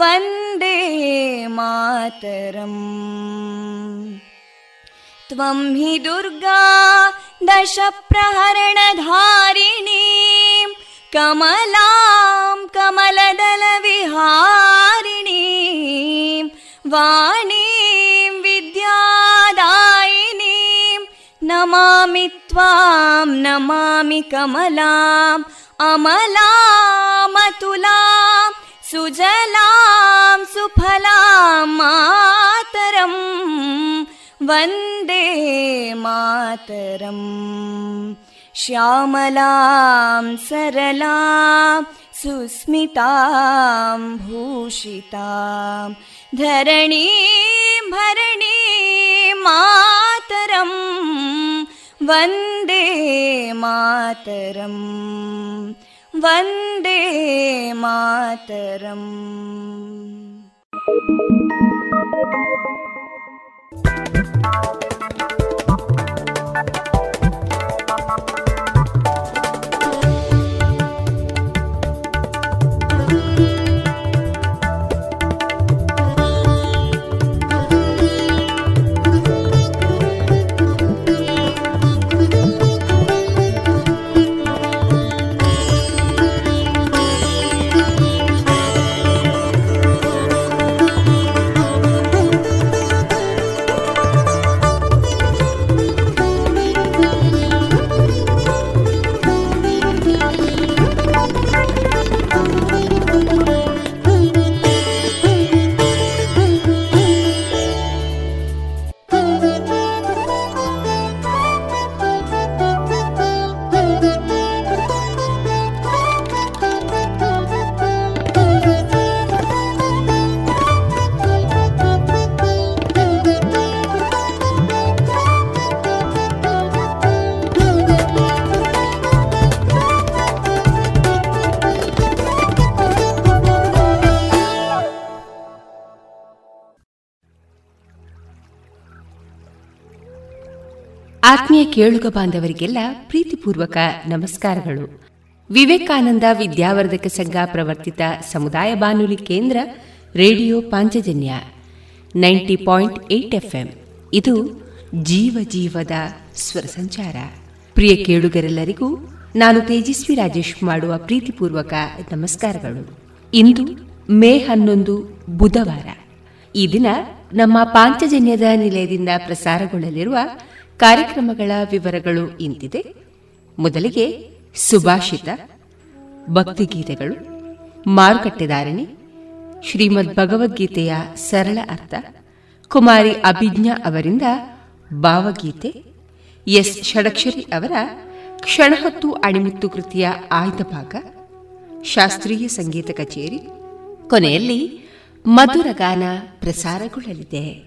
वन्दे मातरम् त्वं हि दुर्गा दशप्रहरणधारिणीं कमलां कमलदलविहारिणीं वाणीं विद्यादायिनीं नमामि त्वां नमामि कमलाम् अमलामतुलां सुजलां सुफलां मातरम् वन्दे मातरम् श्यामलां सरलां सुस्मितां भूषितां धरणीं भरणीं मातरं वन्दे मातरम् वन्दे मातरम् Música ಆತ್ಮೀಯ ಕೇಳುಗ ಬಾಂಧವರಿಗೆಲ್ಲ ಪ್ರೀತಿಪೂರ್ವಕ ನಮಸ್ಕಾರಗಳು. ವಿವೇಕಾನಂದ ವಿದ್ಯಾವರ್ಧಕ ಸಂಘ ಪ್ರವರ್ತಿತ ಸಮುದಾಯ ಬಾನುಲಿ ಕೇಂದ್ರ radio Panchajanya ninety point eight FM. ಇದು ಜೀವ ಜೀವದ ಸ್ವರ ಸಂಚಾರ. ಪ್ರಿಯ ಕೇಳುಗರೆಲ್ಲರಿಗೂ ನಾನು ತೇಜಸ್ವಿ ರಾಜೇಶ್ ಮಾಡುವ ಪ್ರೀತಿಪೂರ್ವಕ ನಮಸ್ಕಾರಗಳು. ಇಂದು ಮೇ ಹನ್ನೊಂದು ಬುಧವಾರ. ಈ ದಿನ ನಮ್ಮ ಪಾಂಚಜನ್ಯದ ನಿಲಯದಿಂದ ಪ್ರಸಾರಗೊಳ್ಳಲಿರುವ ಕಾರ್ಯಕ್ರಮಗಳ ವಿವರಗಳು ಇಂತಿದೆ. ಮೊದಲಿಗೆ ಸುಭಾಷಿತ, ಭಕ್ತಿಗೀತೆಗಳು, ಮಾರುಕಟ್ಟೆದಾರಣಿ, ಶ್ರೀಮದ್ ಭಗವದ್ಗೀತೆಯ ಸರಳ ಅರ್ಥ, ಕುಮಾರಿ ಅಭಿಜ್ಞಾ ಅವರಿಂದ ಭಾವಗೀತೆ, ಎಸ್ ಷಡಕ್ಷರಿ ಅವರ ಕ್ಷಣಹತ್ತು ಅಣಿಮುತ್ತು ಕೃತಿಯ ಆಯ್ದ ಭಾಗ, ಶಾಸ್ತ್ರೀಯ ಸಂಗೀತ ಕಚೇರಿ, ಕೊನೆಯಲ್ಲಿ ಮಧುರಗಾನ ಪ್ರಸಾರಗೊಳ್ಳಲಿದೆ.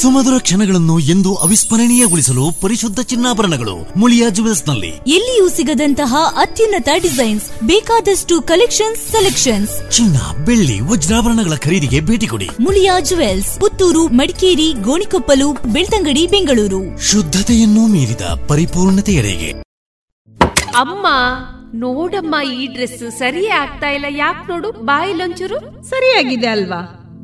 ಸುಮಧುರ ಕ್ಷಣಗಳನ್ನು ಎಂದು ಅವಿಸ್ಮರಣೀಯಗೊಳಿಸಲು ಪರಿಶುದ್ಧ ಚಿನ್ನಾಭರಣಗಳು ಮುಳಿಯಾ ಜುವೆಲ್ಸ್ನಲ್ಲಿ ಎಲ್ಲಿಯೂ ಸಿಗದಂತಹ ಅತ್ಯುನ್ನತ ಡಿಸೈನ್ಸ್ ಬೇಕಾದಷ್ಟು ಕಲೆಕ್ಷನ್ಸ್ ಸೆಲೆಕ್ಷನ್ಸ್. ಚಿನ್ನ ಬೆಳ್ಳಿ ವಜ್ರಾಭರಣಗಳ ಖರೀದಿಗೆ ಭೇಟಿ ಕೊಡಿ. ಮುಳಿಯಾ ಜುವೆಲ್ಸ್ ಪುತ್ತೂರು ಮಡಿಕೇರಿ ಗೋಣಿಕೊಪ್ಪಲು ಬೆಳ್ತಂಗಡಿ ಬೆಂಗಳೂರು. ಶುದ್ಧತೆಯನ್ನು ಮೀರಿದ ಪರಿಪೂರ್ಣತೆಯರಿಗೆ ಅಮ್ಮ ನೋಡಮ್ಮ ಈ ಡ್ರೆಸ್ ಸರಿಯೇ ಆಗ್ತಾ ಇಲ್ಲ. ಯಾಕೆ ನೋಡು ಬಾಯಿಲೊಂಚೂರು ಸರಿಯಾಗಿದೆ ಅಲ್ವಾ?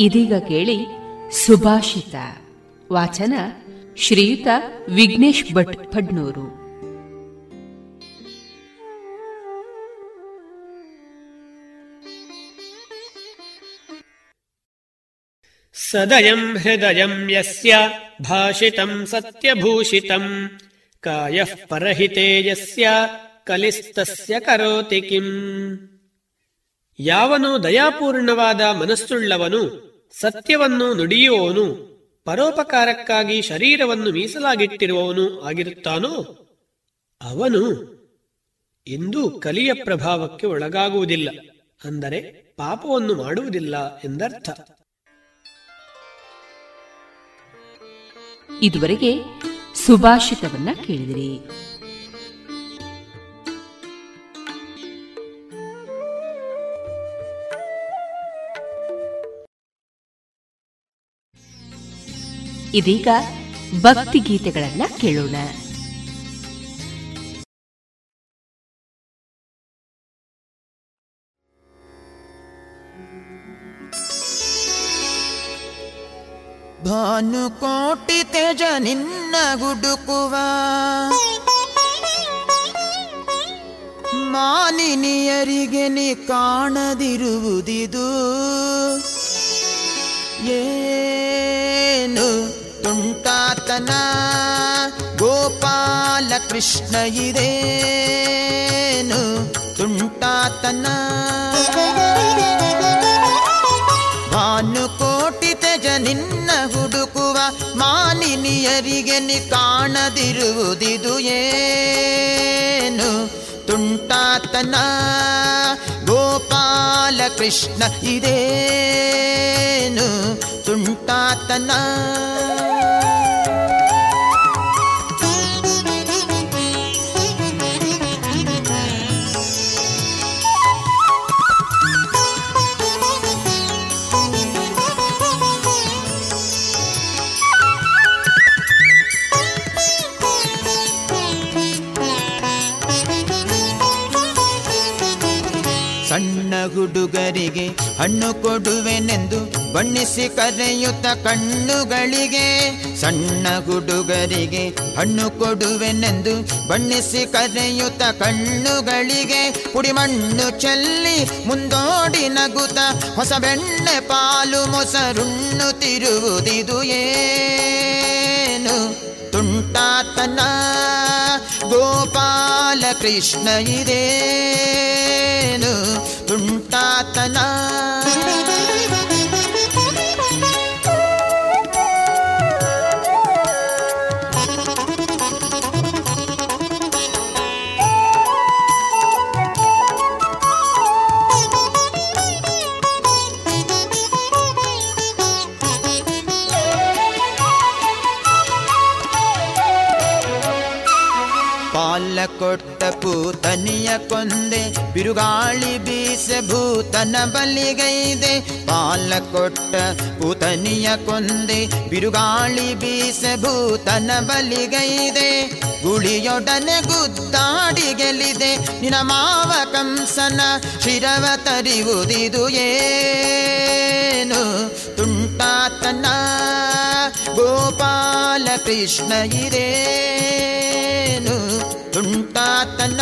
ಇದೀಗ ಕೇಳಿ ಸುಭಾಷಿತ. ವಾಚನ ಶ್ರೀಯುತ ವಿಘ್ನೇಶ್ ಭಟ್ ಫಡ್ನೂರು ಸದಯಂ ಹೃದಯಂ ಯಸ್ಯ ಭಾಷಿತಂ ಸತ್ಯಭೂಷಿತಂ. ಕಾಯಃ ಪರಹಿತೆ ಯಸ್ಯ ಕಲಿಸ್ತಸ್ಯ ಕರೋತಿ ಕಿಂ. ಯಾವನು ದಯಾಪೂರ್ಣವಾದ ಮನಸ್ಸುಳ್ಳವನು, ಸತ್ಯವನ್ನು ನುಡಿಯುವವನು, ಪರೋಪಕಾರಕ್ಕಾಗಿ ಶರೀರವನ್ನು ಮೀಸಲಾಗಿಟ್ಟಿರುವವನು ಆಗಿರುತ್ತಾನೋ? ಅವನು ಎಂದು ಕಲಿಯ ಪ್ರಭಾವಕ್ಕೆ ಒಳಗಾಗುವುದಿಲ್ಲ, ಅಂದರೆ ಪಾಪವನ್ನು ಮಾಡುವುದಿಲ್ಲ ಎಂದರ್ಥ. ಇದುವರೆಗೆ ಸುಭಾಷಿತವನ್ನ ಕೇಳಿದಿರಿ. ಇದೀಗ ಭಕ್ತಿ ಗೀತೆಗಳನ್ನ ಕೇಳೋಣ. ಭಾನುಕೋಟಿ ತೇಜ ನಿನ್ನ ಗುಡುಕುವ ಮಾನಿನಿಯರಿಗೆ ನೀ ಕಾಣದಿರುವುದಿದು. ಏನು ತುಂಟಾತನ ಗೋಪಾಲ ಕೃಷ್ಣ ಇದೇನು? ತುಂಟಾತನ ಭಾನುಕೋಟಿ ತೆಜ ನಿನ್ನ ಹುಡುಕುವ ಮಾನಿನಿಯರಿಗೆ ನಿ ಕಾಣದಿರುವುದಿದು ಏನು? ತುಂಟಾತನ ಗೋಪಾಲ ಕೃಷ್ಣ ಇದೇನು? ತುಂಟಾತನ ಹಣ್ಣು ಕೊಡುವೆನೆಂದು ಬಣ್ಣಿಸಿ ಕರೆಯುತ್ತ ಕಣ್ಣುಗಳಿಗೆ, ಸಣ್ಣ ಹುಡುಗರಿಗೆ ಹಣ್ಣು ಕೊಡುವೆನೆಂದು ಬಣ್ಣಿಸಿ ಕರೆಯುತ್ತ ಕಣ್ಣುಗಳಿಗೆ, ಪುಡಿಮಣ್ಣು ಚೆಲ್ಲಿ ಮುಂದೋಡಿ ನಗುತ್ತ ಹೊಸ ಬೆಣ್ಣೆ ಪಾಲು ಮೊಸರುಣ್ಣು ತಿರುವುದಿದು ಏನು? ತುಂಟಾತನ गोपालकृष्ण हि तुण्टातना ಕೊಟ್ಟ ಪೂತನಿಯ ಕೊಂದೆ, ಬಿರುಗಾಳಿ ಬೀಸೆ ಭೂತನ ಬಲಿಗೈದೆ. ಪಾಲ ಕೊಟ್ಟ ಪೂತನಿಯ ಕೊಂದೆ, ಬಿರುಗಾಳಿ ಬೀಸೆ ಭೂತನ ಬಲಿಗೈದೆ. ಗುಳಿಯೊಡನೆ ಗುದ್ದಾಡಿ ಗೆಲಿದೆ ನಿನ ಮಾವ ಕಂಸನ ಶಿರವ ತರಿವುದಿದು ಏನು? ತುಂಟಾತನ ಗೋಪಾಲ ಕೃಷ್ಣ ಇರೇನು? ತುಂಟಾತನ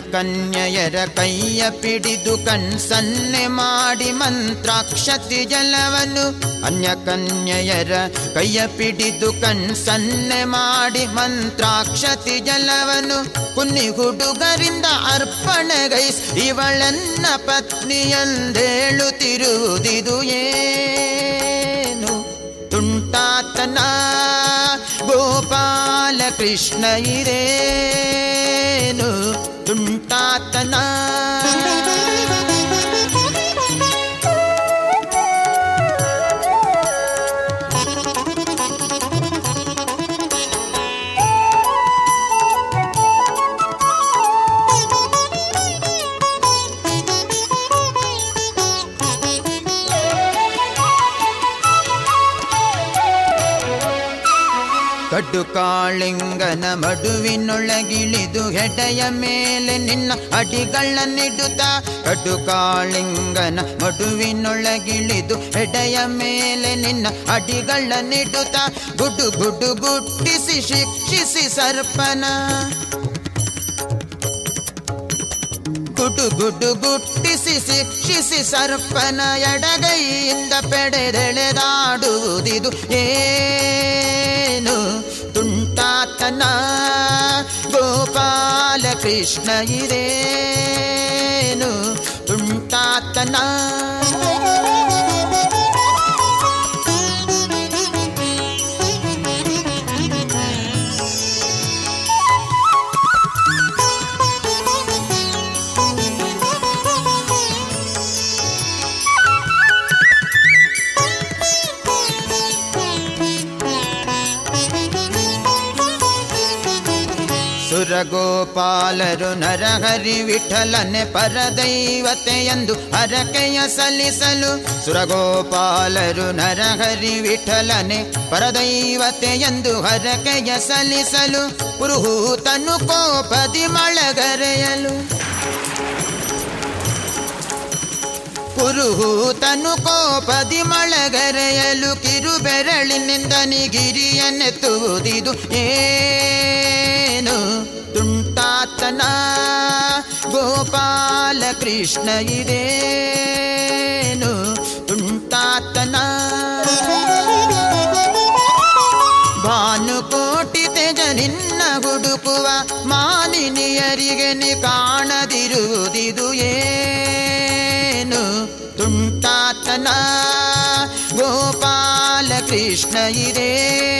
ಕನ್ಯೆಯರ ಕೈಯ ಪಿಡಿದು ಕಣ್ಸನ್ನೆ ಮಾಡಿ ಮಂತ್ರಾಕ್ಷತಿ ಜಲವನು. ಅನ್ಯ ಕನ್ಯೆಯರ ಕೈಯ ಪಿಡಿದು ಕಣ್ಸನ್ನೆ ಮಾಡಿ ಮಂತ್ರಾಕ್ಷತಿ ಜಲವನು. ಕುನ್ನಿ ಹುಡುಗರಿಂದ ಅರ್ಪಣೆಗೈಸ್ ಇವಳನ್ನ ಪತ್ನಿಯಂದೇಳುತ್ತಿರುವುದಿದು ಏನು? ತುಂಟಾತನ ಗೋಪಾಲ ಕೃಷ್ಣ ಇರೇನು? ತುಂಟಾತನ? ಕಡು ಕಾಳಿಂಗನ ಮಡುವಿನೊಳಗಿಳಿದು ಹೆಡೆಯ ಮೇಲೆ ನಿನ್ನ ಅಡಿಗಳನ್ನಿಡುತ್ತ. ಕಡು ಕಾಳಿಂಗನ ಮಡುವಿನೊಳಗಿಳಿದು ಹೆಡೆಯ ಮೇಲೆ ನಿನ್ನ ಅಡಿಗಳನ್ನಿಡುತ್ತ. ಗುಡು ಗುಡು ಗುಟ್ಟಿಸಿ ಶಿಕ್ಷಿಸಿ ಸರ್ಪನ. ಗುಡು ಗುಡು ಗುಟ್ಟಿಸಿ ಶಿಕ್ಷಿಸಿ ಸರ್ಪನ ಎಡಗೈಯಿಂದ ಪೆಡೆದೆಳೆದಾಡುವುದಿದು. ಏನು गोपालकृष्णु पुण्टात्तना ಸುರಗೋಪಾಲರು ನರಹರಿ ವಿಠಲನೆ ಪರದೈವತೆಯೆಂದು ಹರಕೆಯ ಸಲ್ಲಿಸಲು ಸುರಗೋಪಾಲರು ನರಹರಿ ವಿಠಲನೆ ಪರದೈವತೆಯೆಂದು ಹರಕೆಯ ಸಲ್ಲಿಸಲು ಪುರುಹೂತನು ಕೋಪದಿ ಮಳಗರೆಯಲು. ಕುರುಹೂತನು ಕೋಪದಿ ಮಳಗರೆಯಲು ಕಿರು ಬೆರಳಿನಿಂದ ನಿಗಿರಿಯನ್ನೆತ್ತುವುದಿದು ಏನು? ತುಂಟಾತನ ಗೋಪಾಲ ಕೃಷ್ಣ ಇದೇನು ತುಂಟಾತನ. ಭಾನುಕೋಟಿ ತೆಜ ನಿನ್ನ ಹುಡುಕುವ ಮಾನಿನಿಯರಿಗೆ ನಿ ಕಾಣದಿರುವುದಿದು ಏನು ತುಂಟಾತನ, ಗೋಪಾಲ ಕೃಷ್ಣ ಇದೇನು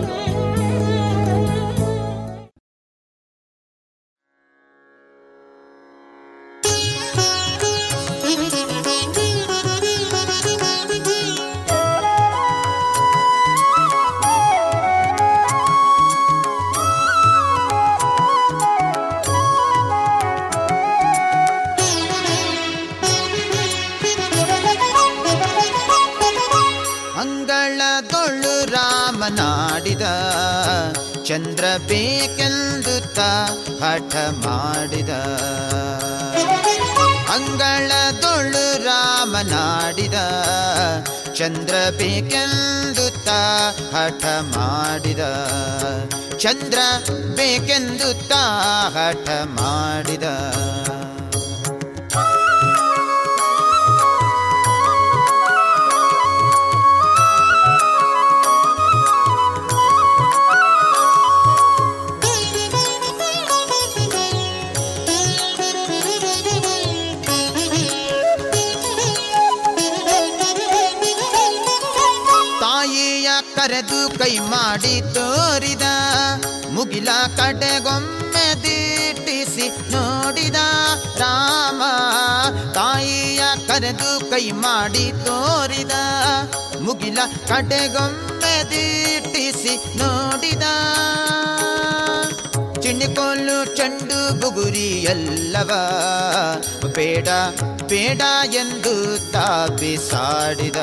ಚಂದ್ರ ಬೇಕೆಂದು ತ ಹಠ ಮಾಡಿದ. ಚಂದ್ರ ಬೇಕೆಂದು ತ ಹಠ ಮಾಡಿದ. ಕೈ ಮಾಡಿ ತೋರಿದ, ಮುಗಿಲ ಕಡೆಗೊಮ್ಮೆ ದಿಟ್ಟಿಸಿ ನೋಡಿದ ರಾಮ, ತಾಯಿಯ ಕರೆದು ಕೈ ಮಾಡಿ ತೋರಿದ, ಮುಗಿಲ ಕಡೆಗೊಮ್ಮೆ ದಿಟ್ಟಿಸಿ ನೋಡಿದ. ಚಿಣಿಕೊಲ್ಲು ಚೆಂಡು ಬುಗುರಿ ಎಲ್ಲವ, ಬೇಡ ಬೇಡ ಎಂದು ತಾಪಿಸಾಡಿದ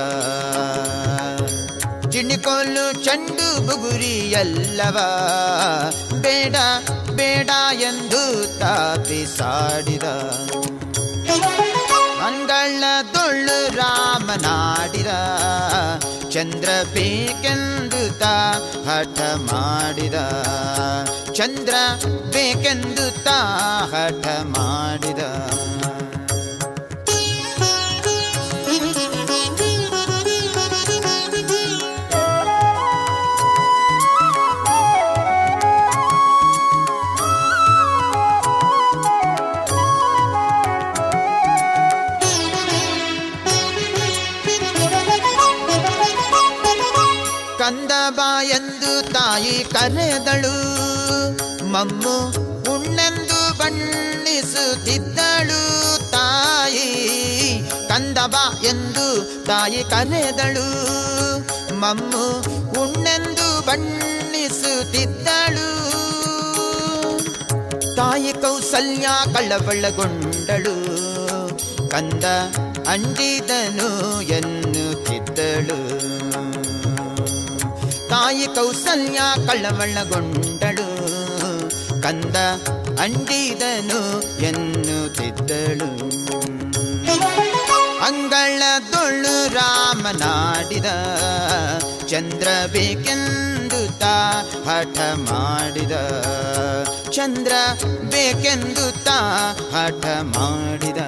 ಚಿಣಿಕೊಲ್ಲು ಚೆಂಡು ಬುಗುರಿ ಎಲ್ಲವ ಬೇಡ ಬೇಡ ಎಂದು ತಾಪಿಸಾಡಿದ ಮಂಗಳದೊಳ್ಳು ರಾಮನಾಡಿದ ಚಂದ್ರ ಬೇಕೆಂದು ತಾ ಹಠ ಮಾಡಿದ ಚಂದ್ರ ಬೇಕೆಂದು ತಾ ಹಠ ಮಾಡಿದ ತಾಯಿ ಕರೆದಳು. ಮಮ್ಮು ಉಣ್ಣೆಂದು ಬಣ್ಣಿಸುತ್ತಿದ್ದಳು ತಾಯಿ. ಕಂದವ ಎಂದು ತಾಯಿ ಕರೆದಳು. ಮಮ್ಮು ಉಣ್ಣೆಂದು ಬಣ್ಣಿಸುತ್ತಿದ್ದಳು. ತಾಯಿ ಕೌಸಲ್ಯ ಕಳವಳಗೊಂಡಳು. ಕಂದ ಅಂಡಿದನು ಎನ್ನುತ್ತಿದ್ದಳು. ತಾಯಿ ಕೌಸಲ್ಯ ಕಳವಳಗೊಂಡಳು. ಕಂದ ಅಂಡಿದನು ಎನ್ನುತ್ತಿದ್ದಳು. ಅಂಗಳದೊಳು ರಾಮನಾಡಿದ ಚಂದ್ರ ಬೇಕೆಂದು ತಾ ಹಠ ಮಾಡಿದ. ಚಂದ್ರ ಬೇಕೆಂದು ತಾ ಹಠ ಮಾಡಿದ.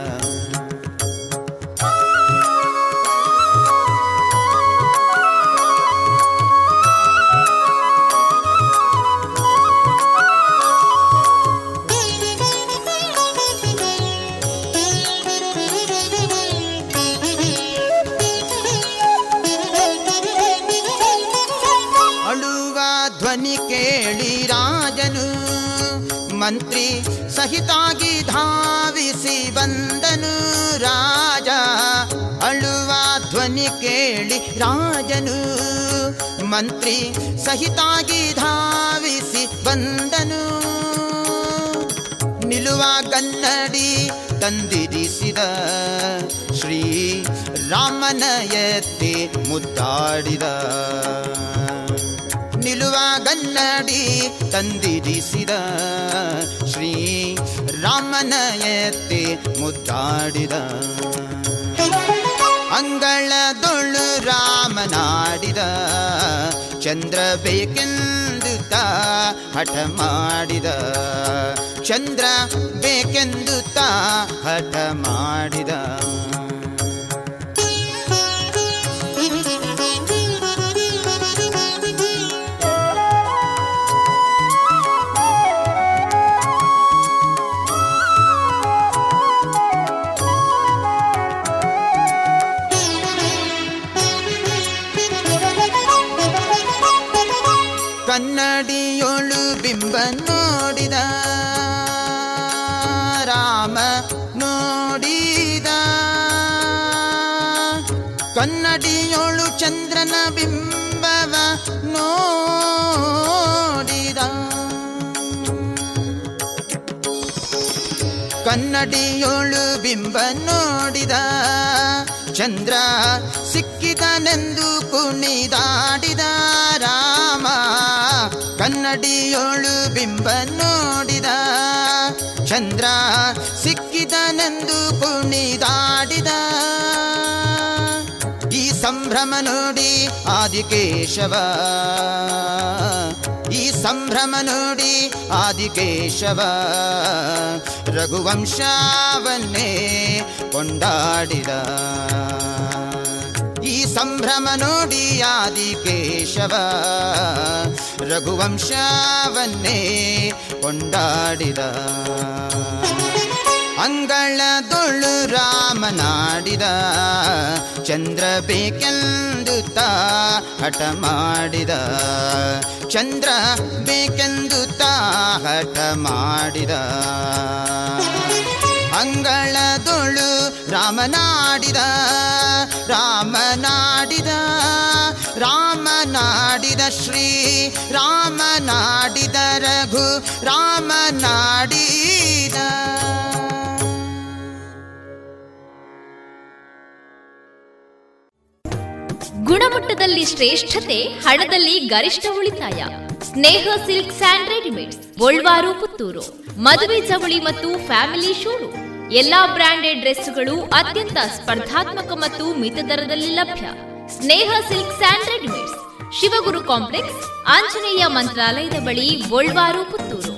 ಮಂತ್ರಿ ಸಹಿತಾಗಿ ಧಾವಿಸಿ ಬಂದನು ರಾಜ. ಅಳುವ ಧ್ವನಿ ಕೇಳಿ ರಾಜನು. ಮಂತ್ರಿ ಸಹಿತಾಗಿ ಧಾವಿಸಿ ಬಂದನು. ನಿಲುವ ಕನ್ನಡಿ ತಂದಿರಿಸಿದ ಶ್ರೀ ರಾಮನ ಎತ್ತಿ ಮುದ್ದಾಡಿದ. ನಿಲ್ಲುವ ಗನ್ನಡಿ ತಂದಿರಿಸಿದ ಶ್ರೀ ರಾಮನ ಎತ್ತಿ ಮುದ್ದಾಡಿದ ಅಂಗಳದೊಳು ರಾಮನಾಡಿದ ಚಂದ್ರ ಬೇಕೆಂದು ತಾ ಹಠ ಮಾಡಿದ ಚಂದ್ರ ಬೇಕೆಂದು ತಾ ಹಠ ಮಾಡಿದ ಕನ್ನಡಿಯೊಳು ಬಿಂಬ ನೋಡಿದ. ರಾಮ ನೋಡಿದ. ಕನ್ನಡಿಯೊಳು ಚಂದ್ರನ ಬಿಂಬವ ನೋಡಿದ. ಕನ್ನಡಿಯೊಳು ಬಿಂಬ ನೋಡಿದ. ಚಂದ್ರ ಸಿಕ್ಕಿದನೆಂದು ಕುಣಿದಾಡಿದ. ರಾಮ ಕನ್ನಡಿಯೊಳು ಬಿಂಬ ನೋಡಿದ. ಚಂದ್ರ ಸಿಕ್ಕಿದನೆಂದು ಕುಣಿದಾಡಿದ. ಈ ಸಂಭ್ರಮ ನೋಡಿ ಆದಿಕೇಶವ. ಈ ಸಂಭ್ರಮ ನೋಡಿ ಆದಿಕೇಶವ. ರಘುವಂಶವನ್ನೇ ಕೊಂಡಾಡಿದ. ಈ ಸಂಭ್ರಮ ನೋಡಿ ಆದಿಕೇಶವ. ರಘುವಂಶವನ್ನೇ ಕೊಂಡಾಡಿದ. ಅಂಗಳದೊಳು ರಾಮನಾಡಿದ. ಚಂದ್ರ ಬೇಕೆಂದು ತಾ ಹಠ ಮಾಡಿದ. ಚಂದ್ರ ಬೇಕೆಂದು ತಾ ಹಠ ಮಾಡಿದ. ಅಂಗಳದೊಳು ರಾಮನಾಡಿದ. ರಾಮನಾಡಿದ ರಾಮನಾಡಿದ ಶ್ರೀ ರಾಮ ನಾಡಿದ ರಘು, ರಾಮ ನಾಡಿದ. ಗುಣಮಟ್ಟದಲ್ಲಿ ಶ್ರೇಷ್ಠತೆ, ಹಣದಲ್ಲಿ ಗರಿಷ್ಠ ಉಳಿತಾಯ. Sneha silk and readymades, Golwaru, Puttur. ಮದುವೆ ಚವಳಿ ಮತ್ತು ಫ್ಯಾಮಿಲಿ ಶೋರೂಮ್ ಎಲ್ಲಾ ಬ್ರಾಂಡೆಡ್ ಡ್ರೆಸ್ಗಳು ಅತ್ಯಂತ ಸ್ಪರ್ಧಾತ್ಮಕ ಮತ್ತು ಮಿತ ದರದಲ್ಲಿ ಲಭ್ಯ. Sneha silk and readymades. Shivaguru complex, Anjaneya ಮಂತ್ರಾಲಯದ ಬಳಿ ಗೋಳ್ವಾರು ಪುತ್ತೂರು.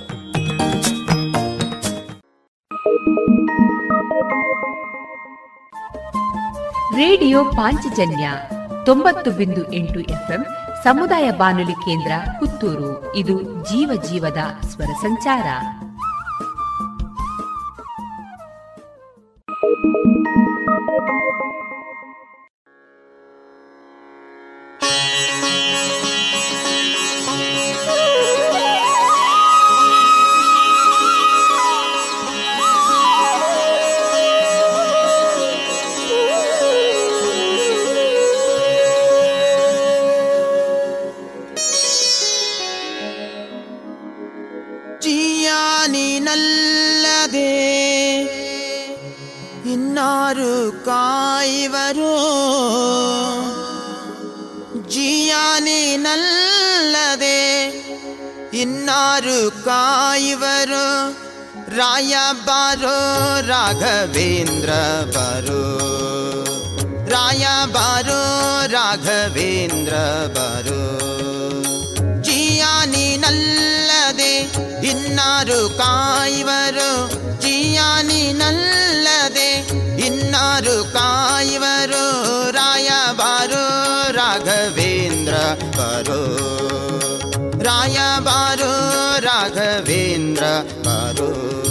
ರೇಡಿಯೋ ಪಾಂಚಜನ್ಯ ತೊಂಬತ್ತು ಬಿಂದು ಎಂಟು ಎಫ್ಎಂ, ಸಮುದಾಯ ಬಾನುಲಿ ಕೇಂದ್ರ, ಪುತ್ತೂರು. ಇದು ಜೀವ ಜೀವದ ಸ್ವರ ಸಂಚಾರ. ஜியானி நல்லதே. இன்னாரு காய்வரும் ಇನ್ನಾರು ಕಾಯುವರು ರಾಯ ಬಾರೋ ರಾಘವೇಂದ್ರ ಬರೋ ರಾಯ ಬಾರೋ ರಾಘವೇಂದ್ರ ಬರೋ ಜಿಯಾನಿನಲ್ಲದೆ ಇನ್ನಾರು ಕಾಯುವರು ಜಿಯಾನಿನಲ್ಲದೆ ಇನ್ನಾರು ಕಾಯುವರು ರಾಯ ಬಾರೋ ರಾಘವೇಂದ್ರ ರಾಯ ಬಾರೋ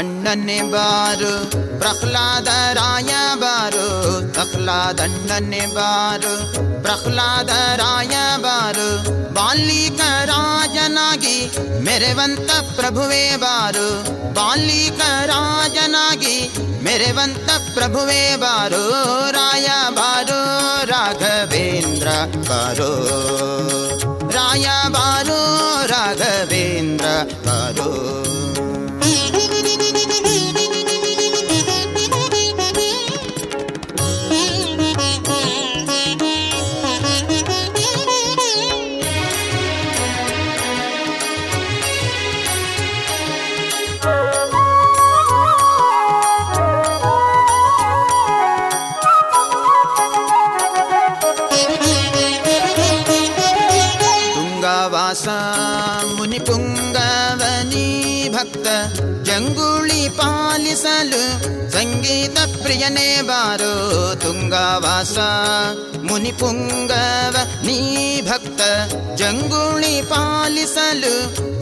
ರಾಘವೇಂದ್ರ ಪ್ರಹ್ಲಾದ ರಾಯ ಬಾರು ಪ್ರಹ್ಲಾದರಾಯ ಬಾರು ಬಾರು ಪ್ರಹ್ಲಾದರಾಯ ಬಾರು ಬಾಲಿಕ ರಾಜನಾಗಿ ಮೆರೆವಂತ ಪ್ರಭುವೇ ಬಾರು ಬಾಲಿಕ ರಾಜನಾಗಿ ಮೆರೆವಂತ ಪ್ರಭುವೇ ಬಾರು, ರಾಯ ಬಾರು, ರಾಘವೇಂದ್ರ ಬಾರೋ. ರಾಯ ಬಾರೋ, ರಾಘವೇಂದ್ರ ಬಾರೋ. ಪ್ರಿಯನೇ ಬಾರೋ ತುಂಗವಾಸ ಮುನಿ ಪುಂಗವ ನೀ ಭಕ್ತ ಜಂಗುಳಿ ಪಾಲಿಸಲು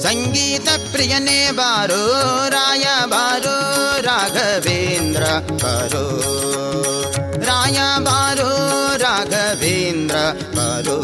ಸಂಗೀತ ಪ್ರಿಯನೇ ಬಾರೋ ರಾಯ ಬಾರೋ ರಾಘವೇಂದ್ರ ಬಾರೋ ರಾಯ ಬಾರೋ ರಾಘವೇಂದ್ರ ಬಾರೋ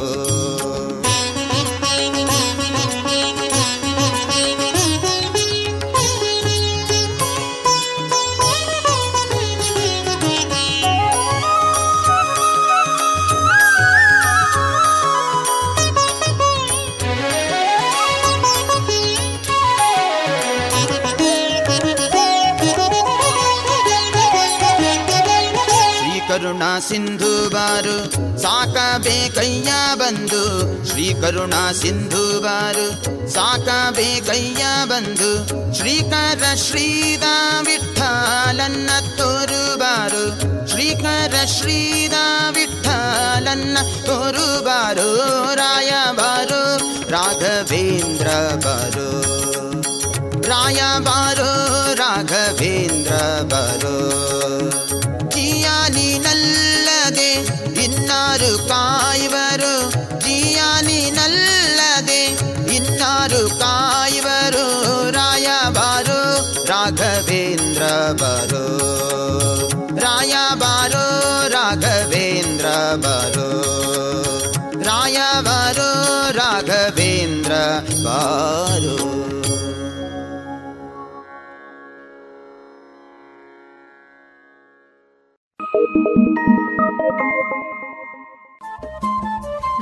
ಸಿಂಧು ಬಾರು ಸಾಕಬೇಕಯ್ಯ ಬಂದು ಶ್ರೀ ಕರುಣಾ ಸಿಂಧು ಬಾರು ಸಾಕಬೇಕಯ್ಯ ಬಂದು ಶ್ರೀಕರ ಶ್ರೀದ ವಿಠಲನ್ನ ತೋರು ಬಾರು ಶ್ರೀಕರ ಶ್ರೀದ ವಿಠಲನ್ನ ತೋರು ಬಾರು ರಾಯ ಬಾರು ರಾಘವೇಂದ್ರ ಬಾರು ರಾಯ ಬಾರೋ ರಾಘವೇಂದ್ರ ಬಾರೋ ಇನ್ನಾರು ಕಾಯುವರು ಜಿಯಾನಿನಲ್ಲದೆ ಇನ್ನಾರು ಕಾಯುವರು ರಾಯ ಬಾರೋ ರಾಘವೇಂದ್ರ ಬಾರೋ ರಾಯ ಬಾರೋ ರಾಘವೇಂದ್ರ ಬಾರೋ ರಾಯ ಬಾರೋ ರಾಘವೇಂದ್ರ ಬಾರೋ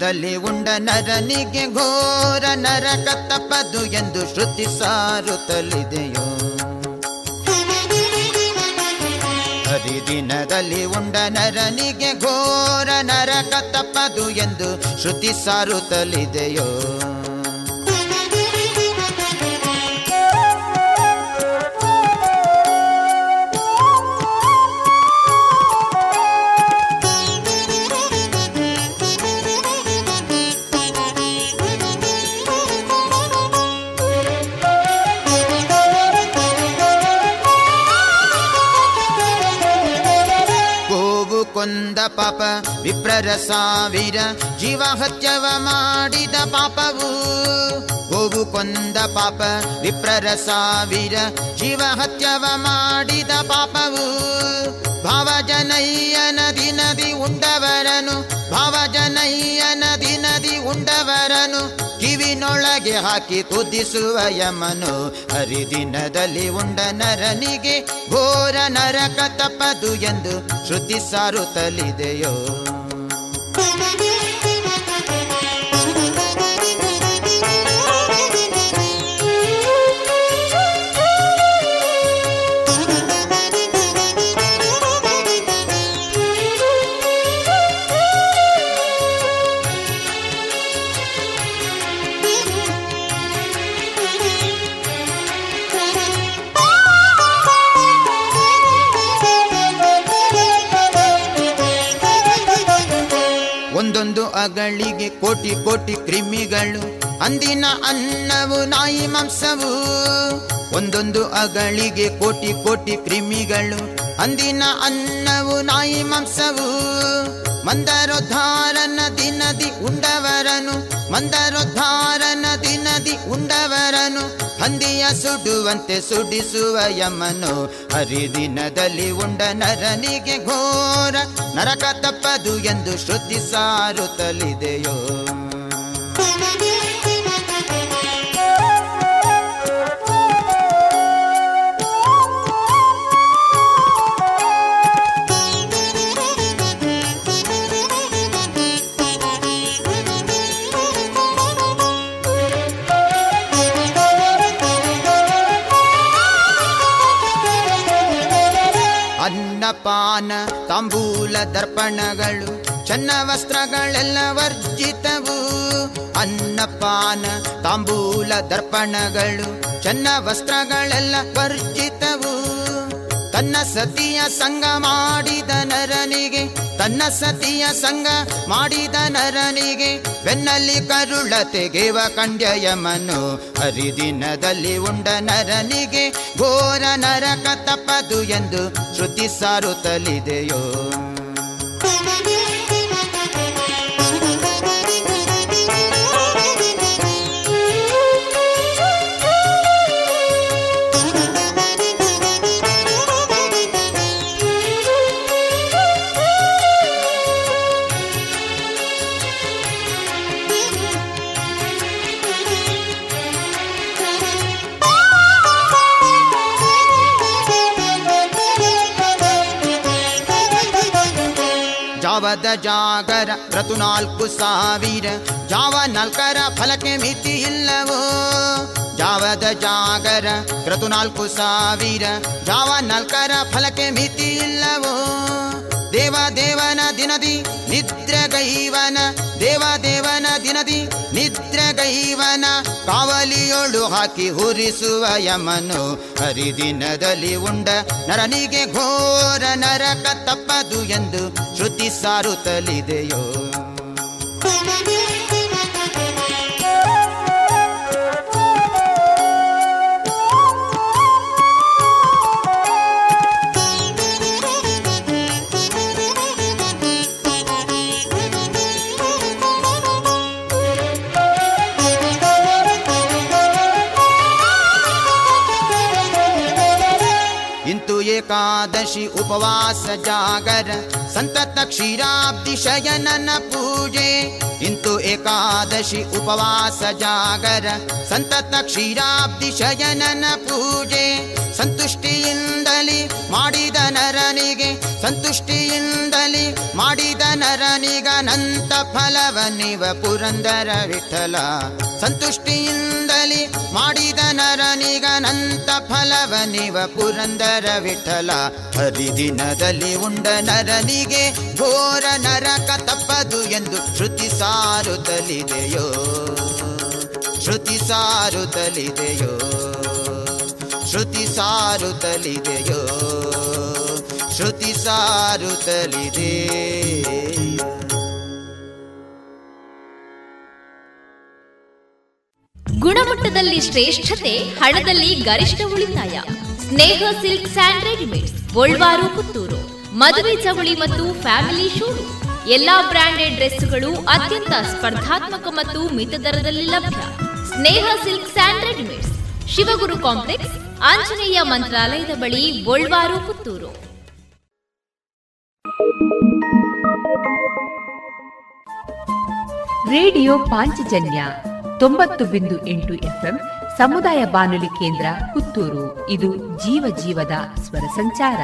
ಹರಿದಿನದಲ್ಲಿ ಉಂಡ ನರನಿಗೆ ಘೋರ ನರಕ ತಪ್ಪದು ಎಂದು ಶ್ರುತಿ ಸಾರುತ್ತಲಿದೆಯೋ? ಹರಿದಿನದಲ್ಲಿ ಉಂಡ ನರನಿಗೆ ಘೋರ ನರಕ ತಪ್ಪದು ಎಂದು ಶ್ರುತಿ ಸಾರುತ್ತಲಿದೆಯೋ? ಪಾಪ ವಿಪ್ರರ ಸಾವಿರ ಜೀವ ಹತ್ಯವ ಮಾಡಿದ ಪಾಪವು. ಗೋವು ಕೊಂದ ಪಾಪ ವಿಪ್ರರ ಸಾವಿರ ಜೀವ ಹತ್ಯವ ಮಾಡಿದ ಪಾಪವು. ಭಾವಜನಯ್ಯ ನದಿ ನದಿ ಉಂಡವರನು ಭಾವಜನಯ್ಯ ನದಿ ನದಿ ಉಂಡವರನು ಕಿವಿನೊಳಗೆ ಹಾಕಿ ಕುದಿಸುವ ಯಮನು. ಹರಿದಿನದಲ್ಲಿ ಉಂಡ ನರನಿಗೆ ಘೋರ ನರಕ ತಪ್ಪದು ಎಂದು ಶ್ರುತಿ ಸಾರುತ್ತಲಿದೆಯೋ. ಅಗಳಿಗೆ ಕೋಟಿ ಕೋಟಿ ಕ್ರಿಮಿಗಳು. ಅಂದಿನ ಅನ್ನವು ನಾಯಿ ಮಾಂಸವು. ಒಂದೊಂದು ಅಗಳಿಗೆ ಕೋಟಿ ಕೋಟಿ ಕ್ರಿಮಿಗಳು. ಅಂದಿನ ಅನ್ನವು ನಾಯಿ ಮಾಂಸವು, ಮಂದರೋದ್ಧಾರನ ನದಿ ನದಿ ಉಂಡವರನು, ಮಂದರೋದ್ಧಾರನ ನದಿ ನದಿ ಉಂಡವರನು, ಹಂದಿಯ ಸುಡುವಂತೆ ಸುಡಿಸುವ ಯಮನು, ಹರಿದಿನದಲ್ಲಿ ಉಂಡ ನರನಿಗೆ ಘೋರ, ನರಕ ತಪ್ಪದು ಎಂದು ಶ್ರುತಿ ಸಾರುತ್ತಲಿದೆಯೋ. ಅನ್ನಪಾನ ತಾಂಬೂಲ ದರ್ಪಣಗಳು ಚನ್ನ ವಸ್ತ್ರಗಳೆಲ್ಲ ವರ್ಜಿತವು ಅನ್ನಪಾನ ತಾಂಬೂಲ ದರ್ಪಣಗಳು ಚನ್ನ ವಸ್ತ್ರಗಳೆಲ್ಲ ವರ್ಜಿತವು. ತನ್ನ ಸತಿಯ ಸಂಗ ಮಾಡಿದ ನರನಿಗೆ, ತನ್ನ ಸತಿಯ ಸಂಗ ಮಾಡಿದ ನರನಿಗೆ, ಬೆನ್ನಲ್ಲಿ ಕರುಳ ತೆಗೆವ ಕಂಡ್ಯಯಮನು ಹರಿದಿನದಲ್ಲಿ ಉಂಡ ನರನಿಗೆ, ಘೋರ ನರಕ ತಪ್ಪದು ಎಂದು ಶ್ರುತಿ ಸಾರುತ್ತಲಿದೆಯೋ. ಜಾವದ ಜಾಗರ ಋತು ನಾಲ್ಕು ಸಾವಿರ. ಜಾವ ನಾಲ್ಕರ ಫಲಕ್ಕೆ ಮಿತಿ ಇಲ್ಲವೋ? ಜಾವದ ಜಾಗರ ಋತು ನಾಲ್ಕು ಸಾವಿರ. ಜಾವ ನಾಲ್ಕರ ಫಲಕ್ಕೆ ಮಿತಿ ಇಲ್ಲವೋ? ದೇವ ದೇವನ ದಿನದಿ ನಿದ್ರಗೈವನ, ದೇವ ದೇವನ ದಿನದಿ ನಿದ್ರಗೈವನ ಕಾವಲಿಯೊಳು ಹಾಕಿ ಹುರಿಸುವ ಯಮನು ಹರಿದಿನದಲ್ಲಿ ಉಂಡ ನರನಿಗೆ ಘೋರ ನರಕ ತಪ್ಪದು ಎಂದು ಶ್ರುತಿ ಸಾರುತ್ತಲಿದೆಯೋ. एकादशि उपवास जागर। सन्तत क्षीराब्धि शयन न पूजे। किन्तु एकादशि उपवास जागर। ಸಂತತ ಕ್ಷೀರಾಬ್ದಿ ಶಯನನ ಪೂಜೆ, ಸಂತುಷ್ಟಿಯಿಂದಲಿ ಮಾಡಿದ ನರನಿಗೆ, ಸಂತುಷ್ಟಿಯಿಂದಲಿ ಮಾಡಿದ ನರನಿಗನಂತ ಫಲವನಿವ ಪುರಂದರ ವಿಠಲ. ಸಂತುಷ್ಟಿಯಿಂದಲಿ ಮಾಡಿದ ನರನಿಗನಂತ ಫಲವನಿವ ಪುರಂದರ ವಿಠಲ. ಹರಿದಿನದಲ್ಲಿ ಉಂಡ ನರನಿಗೆ ಘೋರ ನರಕ ತಪ್ಪದು ಎಂದು ಶ್ರುತಿ ಸಾರುತ್ತಲಿದೆಯೋ. ಶ್ರುತಿ ಸಾರುತ್ತಲಿದೆಯೋ ಶ್ರುತಿ ಸಾರುತ್ತಲಿದೆಯೋ ಶ್ರುತಿ ಸಾರುತ್ತಲಿದೆ ಗುಣಮಟ್ಟದಲ್ಲಿ ಶ್ರೇಷ್ಠತೆ, ಹಣದಲ್ಲಿ ಗರಿಷ್ಠ ಉಳಿತಾಯ. Sneha silk and readymades, Golwaru, Puttur. ಮದುವೆ ಚವಳಿ ಮತ್ತು ಫ್ಯಾಮಿಲಿ ಶೂರು. ಎಲ್ಲಾ ಬ್ರಾಂಡೆಡ್ ಡ್ರೆಸ್ಗಳು ಅತ್ಯಂತ ಸ್ಪರ್ಧಾತ್ಮಕ ಮತ್ತು ಮಿತ ದರದಲ್ಲಿ ಲಭ್ಯ. Sneha silk and readymades Shivaguru complex, Anjaneya ಮಂತ್ರಾಲಯದ ಬಳಿ ಗೋಳ್ವಾರು, ಪುತ್ತೂರು. ರೇಡಿಯೋ ಪಾಂಚಜನ್ಯ ತೊಂಬತ್ತು ಬಿಂದು ಎಂಟು ಎಫ್ಎಂ ಸಮುದಾಯ ಬಾನುಲಿ ಕೇಂದ್ರ, ಪುತ್ತೂರು. ಇದು ಜೀವ ಜೀವದ ಸ್ವರ ಸಂಚಾರ.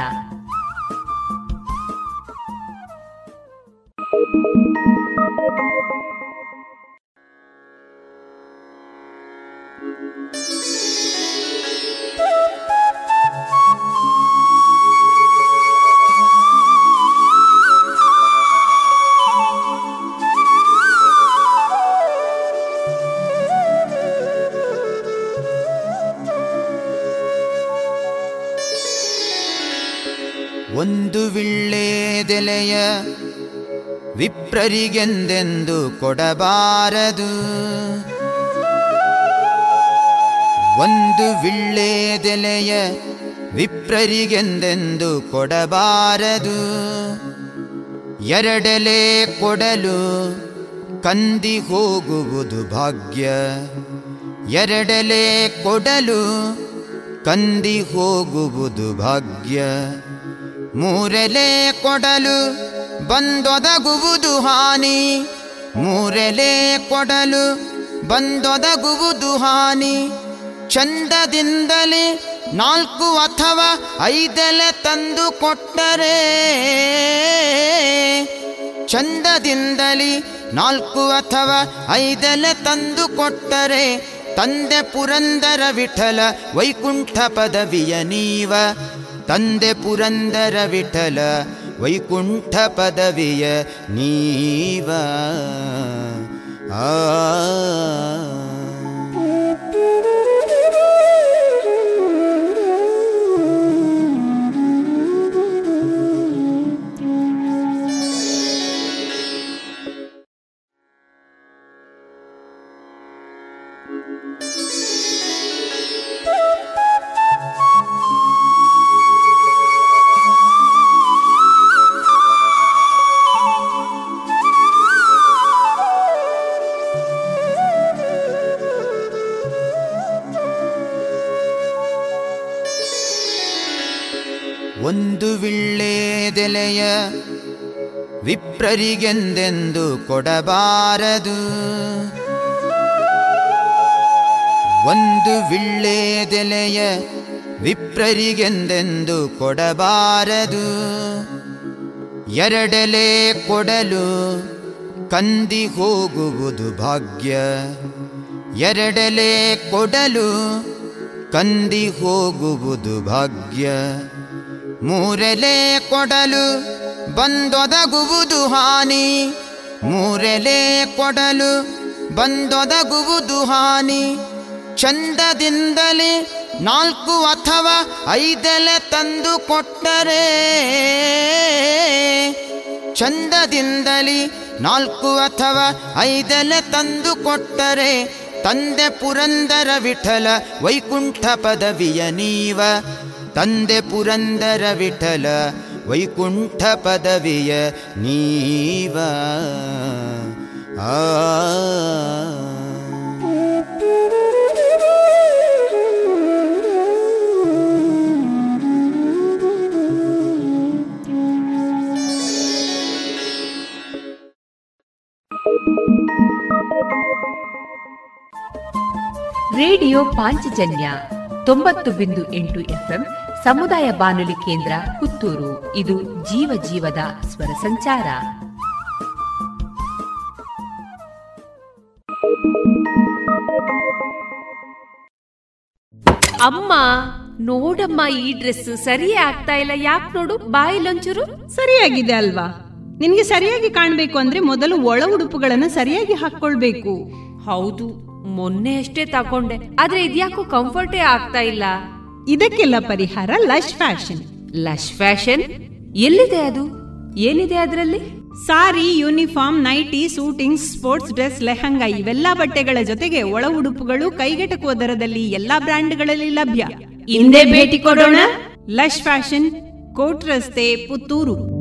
ಒಂದು ವಿಳ್ಳೆದೆಲೆಯ ವಿಪ್ರರಿಗೆಂದೆಂದು ಕೊಡಬಾರದು. ಒಂದು ವಿಳ್ಳೆದೆಲೆಯ ವಿಪ್ರರಿಗೆಂದೆಂದು ಕೊಡಬಾರದು. ಎರಡೆಲೆ ಕೊಡಲು ಕಂದಿ ಹೋಗುವುದು ಭಾಗ್ಯ. ಎರಡೆಲೆ ಕೊಡಲು ಕಂದಿ ಹೋಗುವುದು ಭಾಗ್ಯ. ಮೂರೆಲೆ ಕೊಡಲು ಬಂದೊದಗುವುದು ಹಾನಿ. ಮೂರೆಲೆ ಕೊಡಲು ಬಂದೊದಗುವುದು ಹಾನಿ. ಚಂದದಿಂದಲೇ ನಾಲ್ಕು ಅಥವಾ ಐದೆಲೆ ತಂದು ಕೊಟ್ಟರೆ. ಚಂದದಿಂದಲೇ ನಾಲ್ಕು ಅಥವಾ ಐದೆಲೆ ತಂದು ಕೊಟ್ಟರೆ. ತಂದೆ ಪುರಂದರ ವಿಠಲ ವೈಕುಂಠ ಪದವಿಯ ನೀವ. ತಂದೆ ಪುರಂದರ ವಿಠಲ ವೈಕುಂಠ ಪದವಿಯ ನೀವ. ಆ. Música ಒಂದು ವಿಳ್ಳೆದೆಲೆಯ ವಿಪ್ರರಿಗೆಂದೆಂದು ಕೊಡಬಾರದು. ಒಂದು ವಿಳ್ಳೆದೆಲೆಯ ವಿಪ್ರರಿಗೆಂದೆಂದು ಕೊಡಬಾರದು. ಎರಡಲೆ ಕೊಡಲು ಕಂದಿ ಹೋಗುವುದು ಭಾಗ್ಯ. ಎರಡಲೆ ಕೊಡಲು ಕಂದಿ ಹೋಗುವುದು ಭಾಗ್ಯ. ಮೂರೆಲೆ ಕೊಡಲು ಬಂದೊದಗುವುದು ಹಾನಿ. ಮೂರೆಲೆ ಕೊಡಲು ಬಂದೊದಗುವುದು ಹಾನಿ. ಚಂದದಿಂದಲೇ ನಾಲ್ಕು ಅಥವಾ ಐದೆಲೆ ತಂದು ಕೊಟ್ಟರೆ. ಚಂದದಿಂದಲಿ ನಾಲ್ಕು ಅಥವಾ ಐದೆಲೆ ತಂದು ಕೊಟ್ಟರೆ. ತಂದೆ ಪುರಂದರ ವಿಠಲ ವೈಕುಂಠ ಪದವಿಯ ನೀವ. ತಂದೆ ಪುರಂದರ ವಿಠಲ ವೈಕುಂಠ ಪದವಿಯ ನೀವ ಆ ರೇಡಿಯೋ ಪಾಂಚಜನ್ಯ ತೊಂಬತ್ತು ಬಿಂದು ಎಂಟು ಎಫ್ಎಂ ಸಮುದಾಯ ಬಾನುಲಿ ಕೇಂದ್ರ ಪುತ್ತೂರು. ಇದು ಜೀವ ಜೀವದ ಸ್ವರ ಸಂಚಾರ. ಅಮ್ಮ ನೋಡಮ್ಮ ಈ ಡ್ರೆಸ್ ಸರಿಯೇ ಆಗ್ತಾ ಇಲ್ಲ. ಯಾಕೆ ನೋಡು ಬಾಯಿಲೊಂಚೂರು ಸರಿಯಾಗಿದೆ ಅಲ್ವಾ? ನಿನ್ಗೆ ಸರಿಯಾಗಿ ಕಾಣ್ಬೇಕು ಅಂದ್ರೆ ಮೊದಲು ಒಳ ಉಡುಪುಗಳನ್ನ ಸರಿಯಾಗಿ ಹಾಕೊಳ್ಬೇಕು ಹೌದು ಮೊನ್ನೆ ಅಷ್ಟೇ ತಕೊಂಡೆ ಆದ್ರೆ ಇದ್ಯಾಕೂ ಕಂಫರ್ಟೇ ಆಗ್ತಾ ಇಲ್ಲ. ಇದಕ್ಕೆಲ್ಲ ಪರಿಹಾರ ಲಶ್ ಫ್ಯಾಷನ್. Lush fashion? ಎಲ್ಲಿದೆ ಅದು? ಏನಿದೆ ಅದರಲ್ಲಿ? Sari uniform nighty suiting sports dress lehenga ಇವೆಲ್ಲಾ ಬಟ್ಟೆಗಳ ಜೊತೆಗೆ ಒಳ ಉಡುಪುಗಳು ಕೈಗೆಟಕುವ ದರದಲ್ಲಿ ಎಲ್ಲಾ ಬ್ರ್ಯಾಂಡ್ಗಳಲ್ಲಿ ಲಭ್ಯ. ಹಿಂದೆ ಭೇಟಿ ಕೊಡೋಣ. ಲಶ್ ಫ್ಯಾಷನ್ ಕೋಟ್ ರಸ್ತೆ ಪುತ್ತೂರು.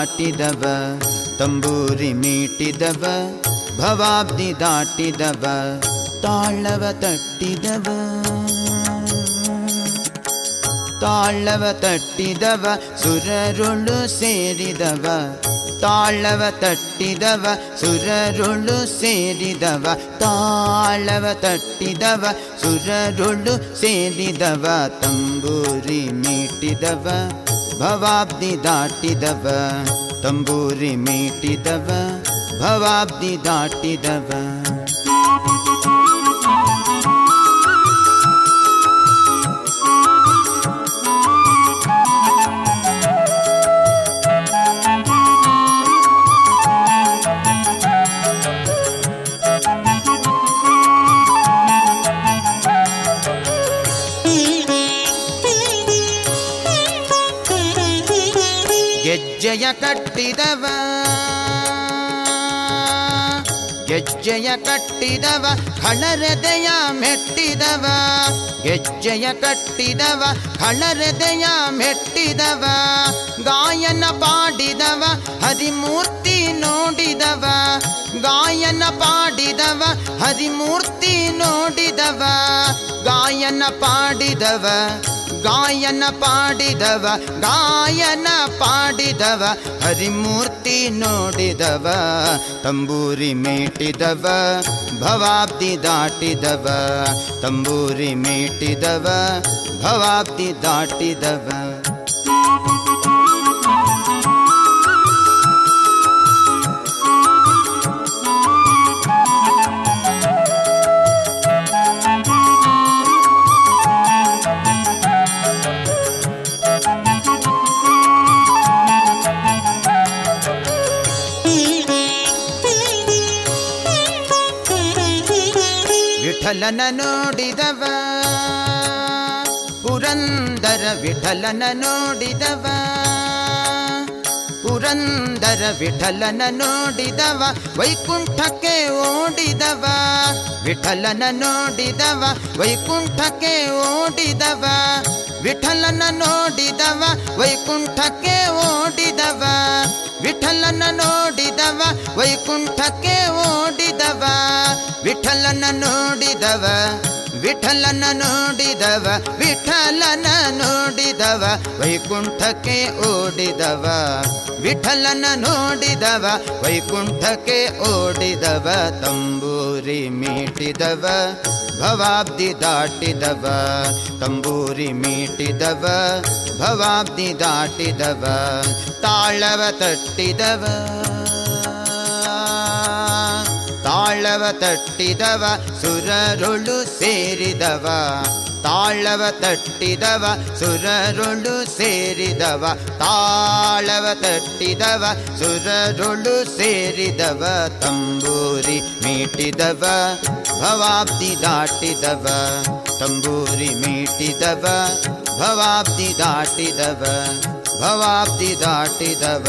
ದಾಟಿದವ, ತಂಬೂರಿ ಮೀಟಿದವ, ಭವಾಬ್ದಿ ದಾಟಿದವ ತಾಳವ ತಟ್ಟಿದವ. ತಾಳವ ತಟ್ಟಿದವ, ಸುರರುಳು ಸೇರಿದವ. ತಾಳವ ತಟ್ಟಿದವ, ಸುರರುಳು ಸೇರಿದವ. ತಾಳವ ತಟ್ಟಿದವ, ಸುರರುಳು ಸೇರಿದವ, ತಂಬೂರಿ ಮೀಟಿದವ. ಭವಾಬ್ದಿ ದಾಟಿದವ ತಂಬೂರಿ ಮೀಟಿದವ ಭವಾಬ್ದಿ ದಾಟಿದವ ಗೆಜ್ಜೆಯ ಕಟ್ಟಿದವ ಗೆಜ್ಜೆಯ ಕಟ್ಟಿದವ ಖಳರೆದೆಯ ಮೆಟ್ಟಿದವ ಗೆಜ್ಜೆಯ ಕಟ್ಟಿದವ ಖಳರೆದೆಯ ಮೆಟ್ಟಿದವ ಗಾಯನ ಪಾಡಿದವ ಹರಿಮೂರ್ತಿ ನೋಡಿದವ ಗಾಯನ ಪಾಡಿದವ ಹರಿಮೂರ್ತಿ ನೋಡಿದವ ಗಾಯನ ಪಾಡಿದವ ಗಾಯನ ಪಾಡಿದವ ಗಾಯನ ಪಾಡಿದವ ಹರಿಮೂರ್ತಿ ನೋಡಿದವ ತಂಬೂರಿ ಮೇಟಿದವ ಭವಾಬ್ದಿ ದಾಟಿದವ ತಂಬೂರಿ ಮೇಟಿದವ ಭವಾಬ್ದಿ ದಾಟಿದವ. ವಿಠಲನ ನೋಡಿದವ. ಪುರಂದರ ವಿಠಲನ ನೋಡಿದವ. ಪುರಂದರ ವಿಠಲನ ನೋಡಿದವ. ವೈಕುಂಠಕ್ಕೆ ಓಡಿದವ. ವಿಠಲನ ನೋಡಿದವ. ವೈಕುಂಠಕ್ಕೆ ಓಡಿದವ. ವಿಠಲನ ನೋಡಿದವ ವೈಕುಂಠಕ್ಕೆ ಓಡಿದವ. ವಿಠಲನ ನೋಡಿದವ ವೈಕುಂಠಕ್ಕೆ ಓಡಿದವ. ವಿಠಲನ ನೋಡಿದವ. ವಿಠಲನ ನೋಡಿದವ ವಿಠಲನ ನೋಡಿದವ, ವೈಕುಂಠಕ್ಕೆ ಓಡಿದವ. ವಿಠಲನ ನೋಡಿದವ, ವೈಕುಂಠಕ್ಕೆ ಓಡಿದವ, ತಂಬೂರಿ ಮೀಟಿದವ, ಭವಾಬ್ದಿ ದಾಟಿದವ. ತಂಬೂರಿ ಮೀಟಿದವ, ಭವಾಬ್ದಿ ದಾಟಿದವ, ತಾಳವ ತಟ್ಟಿದವ. ತಾಳವ ತಟ್ಟಿದವ, ಸುರರುಳು ಸೇರಿದವ. ತಾಳವ ತಟ್ಟಿದವ, ಸುರರುಳು ಸೇರಿದವ. ತಾಳವ ತಟ್ಟಿದವ, ಸುರರುಳು ಸೇರಿದವ. ತಂಬೂರಿ ಮೀಟಿದವ, ಭವಾಬ್ದಿ ದಾಟಿದವ. ತಂಬೂರಿ ಮೀಟಿದವ, ಭವಾಬ್ದಿ ದಾಟಿದವ. ಭವಾಬ್ದಿ ದಾಟಿದವ.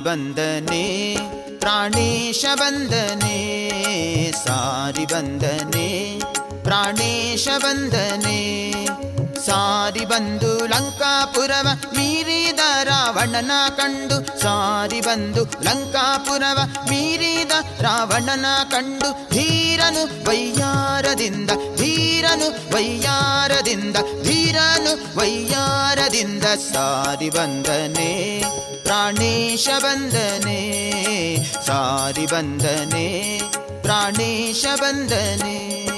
ಬಂದನೆ ಪ್ರಾಣೇಶ ಬಂದನೆ ಸಾರಿ ಬಂದನೆ ಪ್ರಾಣೇಶ ಬಂದನೆ ಸಾರಿ ಬಂದು ಲಂಕಾಪುರವ ಮೀರಿದ ರಾವಣನ ಕಂಡು ಸಾರಿ ಬಂದು ಲಂಕಾಪುರವ ಮೀರಿದ ರಾವಣನ ಕಂಡು ಧೀರನು ವೈಯಾರದಿಂದ ಧೀರನು ವೈಯಾರದಿಂದ ಧೀರನು ವೈಯಾರದಿಂದ ಸಾರಿ ಬಂದನೆ, ಪ್ರಾಣೇಶ ಬಂದನೆ, ಸಾರಿ ಬಂದನೆ, ಪ್ರಾಣೇಶ ಬಂದನೆ.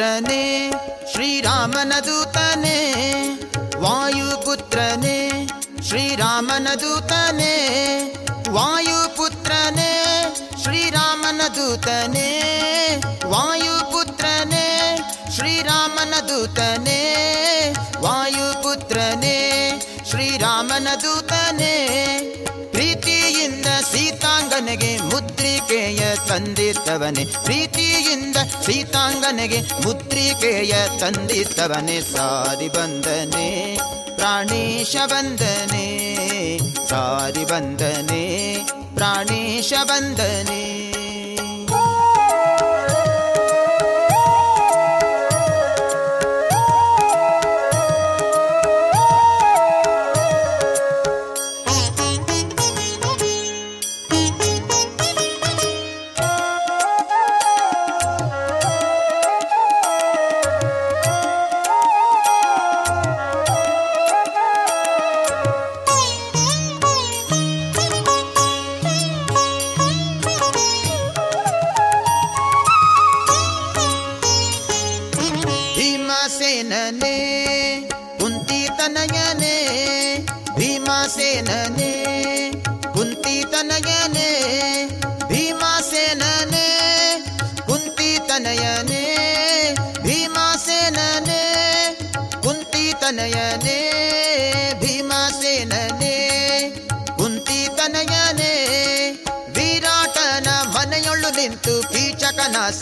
े श्रीरामनदूतने वायुपुत्रने श्रीरामनदूतने वायुपुत्रने श्रीरामनदूतने वायुपुत्रने श्रीरामनदूतने वायुपुत्रने श्रीरामनदूतने। ತಂದಿತ್ತವನೆ ಪ್ರೀತಿಯಿಂದ ಸೀತಾಂಗನೆಗೆ ಮುದ್ರಿಕೆಯ ತಂದಿದ್ದವನೇ. ಸಾರಿ ಬಂದನೆ ಪ್ರಾಣೇಶ ಬಂದನೆ ಸಾರಿ ಬಂದನೆ ಪ್ರಾಣೇಶ ಬಂದನೆ.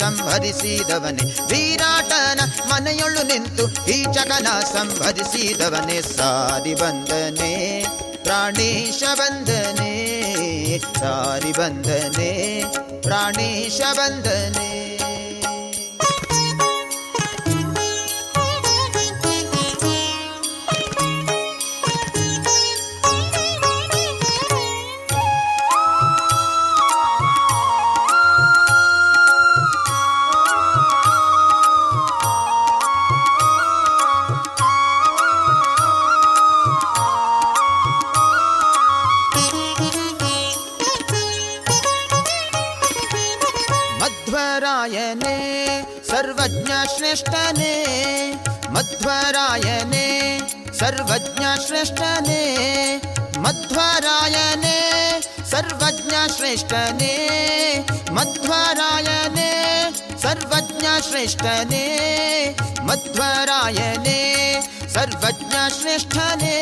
ಸಂಹರಿಸಿದವನೇ. ವಿರಾಟನ ಮನೆಯೊಳ್ಳು ನಿಂತು ಈ ಕೀಚಕನ ಸಂಹರಿಸಿದವನೇ. ಸಾರಿ ಬಂದನೆ, ಪ್ರಾಣೇಶ ಬಂದನೆ, ಸಾರಿ ಬಂದನೆ, ಪ್ರಾಣೇಶ ಬಂದನೆ. श्रेष्ठने मध्वरायणे सर्वज्ञश्रेष्ठने मध्वरायणे सर्वज्ञश्रेष्ठने मध्वरायणे सर्वज्ञश्रेष्ठने मध्वरायणे सर्वज्ञश्रेष्ठने।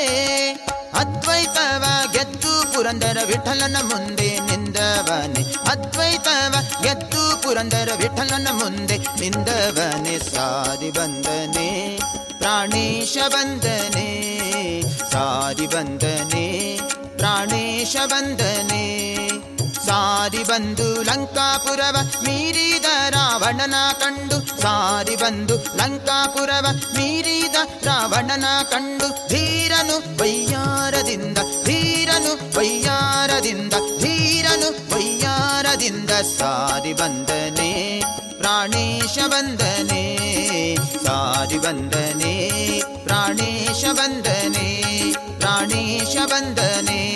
ಅದ್ವೈತವ ಗೆದ್ದು ಪುರಂದರ ವಿಠಲನ ಮುಂದೆ ನಿಂದವನೆ. ಅದ್ವೈತವ ಗೆದ್ದು ಪುರಂದರ ವಿಠಲನ ಮುಂದೆ ನಿಂದವನೆ. ಸಾರಿ ಬಂದನೆ, ಪ್ರಾಣೇಶ ಬಂದನೆ. ಸಾರಿ ಬಂದನೆ, ಪ್ರಾಣೇಶ ಬಂದನೆ. ಸಾರಿ ಬಂದು ಲಂಕಾಪುರವ ಮೀರಿದ ರಾವಣನ ಕಂಡು, ಸಾರಿ ಬಂದು ಲಂಕಾಪುರವ ಮೀರಿದ ರಾವಣನ ಕಂಡು, ಧೀರನು ವೈಯಾರದಿಂದ ಧೀರನು ವೈಯಾರದಿಂದ ಧೀರನು ವೈಯಾರದಿಂದ ಸಾರಿ ಬಂದನೆ, ಪ್ರಾಣೇಶ ಬಂದನೆ, ಸಾರಿ ಬಂದನೆ, ಪ್ರಾಣೇಶ ಬಂದನೆ ಪ್ರಾಣೇಶ ಬಂದನೆ.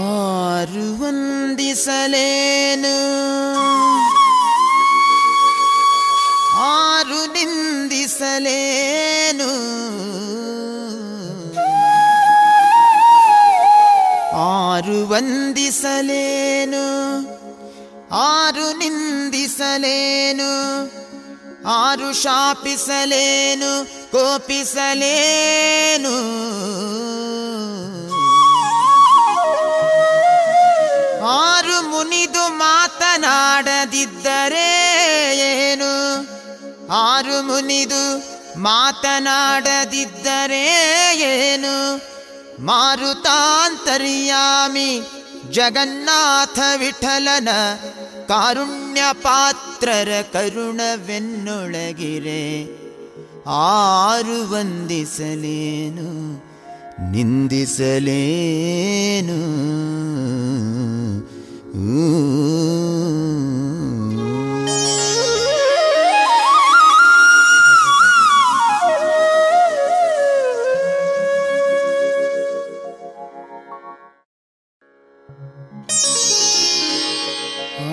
ಆರು ವಂದಿಸಲೇನು ಆರು ನಿಂದಿಸಲೇನು ವಂದಿಸಲೇನು ಆರು ನಿಂದಿಸಲೇನು ಆರು ಶಾಪಿಸಲೇನು ಕೋಪಿಸಲೇನು? ಆರು ಮುನಿದು ಮಾತನಾಡದಿದ್ದರೆ ಏನು? ಆರು ಮುನಿದು ಮಾತನಾಡದಿದ್ದರೆ ಏನು? ಮಾರುತಾಂತರ್ಯಾಮಿ ಜಗನ್ನಾಥ ವಿಠಲನ ಕಾರುಣ್ಯ ಪಾತ್ರರ ಕರುಣವೆನ್ನೊಳಗಿರೆ. ಆರು ವಂದಿಸಲೇನು ನಿಂದಿಸಲೇನು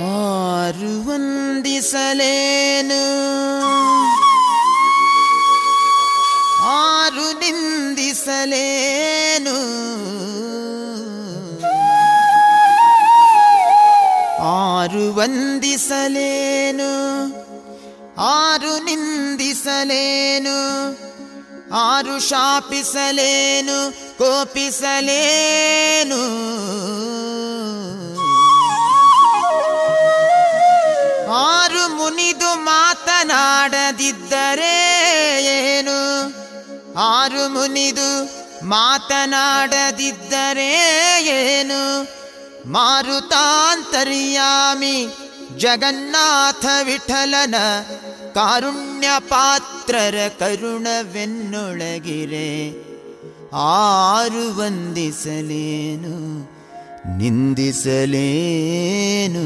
ಆರು ವಂದಿಸಲೇನು ನಿಂದಿಸಲೇನು ಆರು ವಂದಿಸಲೇನು? ಆರು ನಿಂದಿಸಲೇನು? ಆರು ಶಾಪಿಸಲೇನು? ಕೋಪಿಸಲೇನು? ಆರು ಮುನಿದು ಮಾತನಾಡದಿದ್ದರೆ ಏನು? ಆರು ಮುನಿದು ಮಾತನಾಡದಿದ್ದರೆ ಏನು? ಮಾರುತಾಂತರ್ಯಾಮಿ ಜಗನ್ನಾಥ ವಿಠಲನ ಕಾರುಣ್ಯ ಪಾತ್ರರ ಕರುಣವೆನ್ನೊಳಗಿರೆ. ಆರು ವಂದಿಸಲೇನು ನಿಂದಿಸಲೇನು?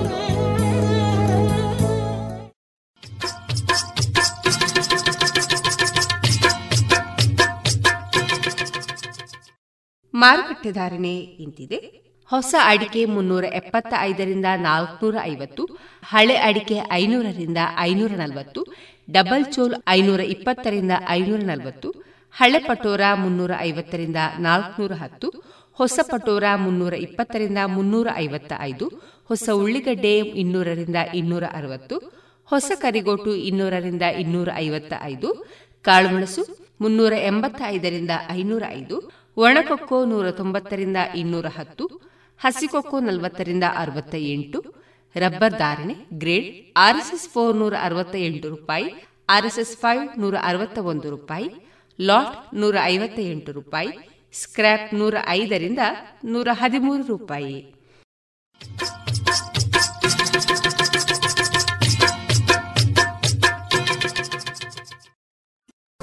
ಮಾರುಕಟ್ಟೆ ಧಾರಣೆ ಇಂತಿದೆ. ಹೊಸ ಅಡಿಕೆ ಮುನ್ನೂರ ಎಪ್ಪತ್ತ ಐದರಿಂದ ನಾಲ್ಕುನೂರ ಐವತ್ತು, ಹಳೆ ಅಡಿಕೆ ಐನೂರರಿಂದ ಐನೂರ ನಲವತ್ತು, ಡಬಲ್ ಚೋಲ್ ಐನೂರ ಇಪ್ಪತ್ತರಿಂದ ಐನೂರ ನಲವತ್ತು, ಹಳೆ ಪಟೋರ ಮುನ್ನೂರ ಐವತ್ತರಿಂದ ನಾಲ್ಕುನೂರ ಹತ್ತು, ಹೊಸ ಪಟೋರ ಮುನ್ನೂರ ಇಪ್ಪತ್ತರಿಂದ ಮುನ್ನೂರ ಐವತ್ತ ಐದು ಹೊಸ ಉಳ್ಳಿಗಡ್ಡೆ ಇನ್ನೂರರಿಂದ ಇನ್ನೂರ ಅರವತ್ತು, ಹೊಸ ಕರಿಗೋಟು ಇನ್ನೂರರಿಂದ ಇನ್ನೂರ ಐವತ್ತ ಐದು ಕಾಳುಮೆಣಸು ಮುನ್ನೂರ ಎಂಬತ್ತ ಐದರಿಂದ ಐನೂರ ಐದು ಒಣಕೊಕ್ಕೋ ನೂರ ತೊಂಬತ್ತರಿಂದ ಇನ್ನೂರ ಹತ್ತು, ಹಸಿಕೊಕ್ಕೋ ನಲವತ್ತರಿಂದ ಅರವತ್ತ ಎಂಟು ರಬ್ಬರ್ ಧಾರಣೆ ಗ್ರೇಡ್ ಆರ್ಎಸ್ಎಸ್ ಫೋರ್ ನೂರ ಅರವತ್ತ ಎಂಟು ರೂಪಾಯಿ, ಆರ್ಎಸ್ಎಸ್ ಫೈವ್ ನೂರ ಅರವತ್ತ ಒಂದು ರೂಪಾಯಿ, ಲಾಟ್ ನೂರ ಐವತ್ತ ಎಂಟು ರೂಪಾಯಿ, ಸ್ಕ್ರ್ಯಾಪ್ ನೂರ ಐದರಿಂದ ನೂರ ಹದಿಮೂರು ರೂಪಾಯಿ.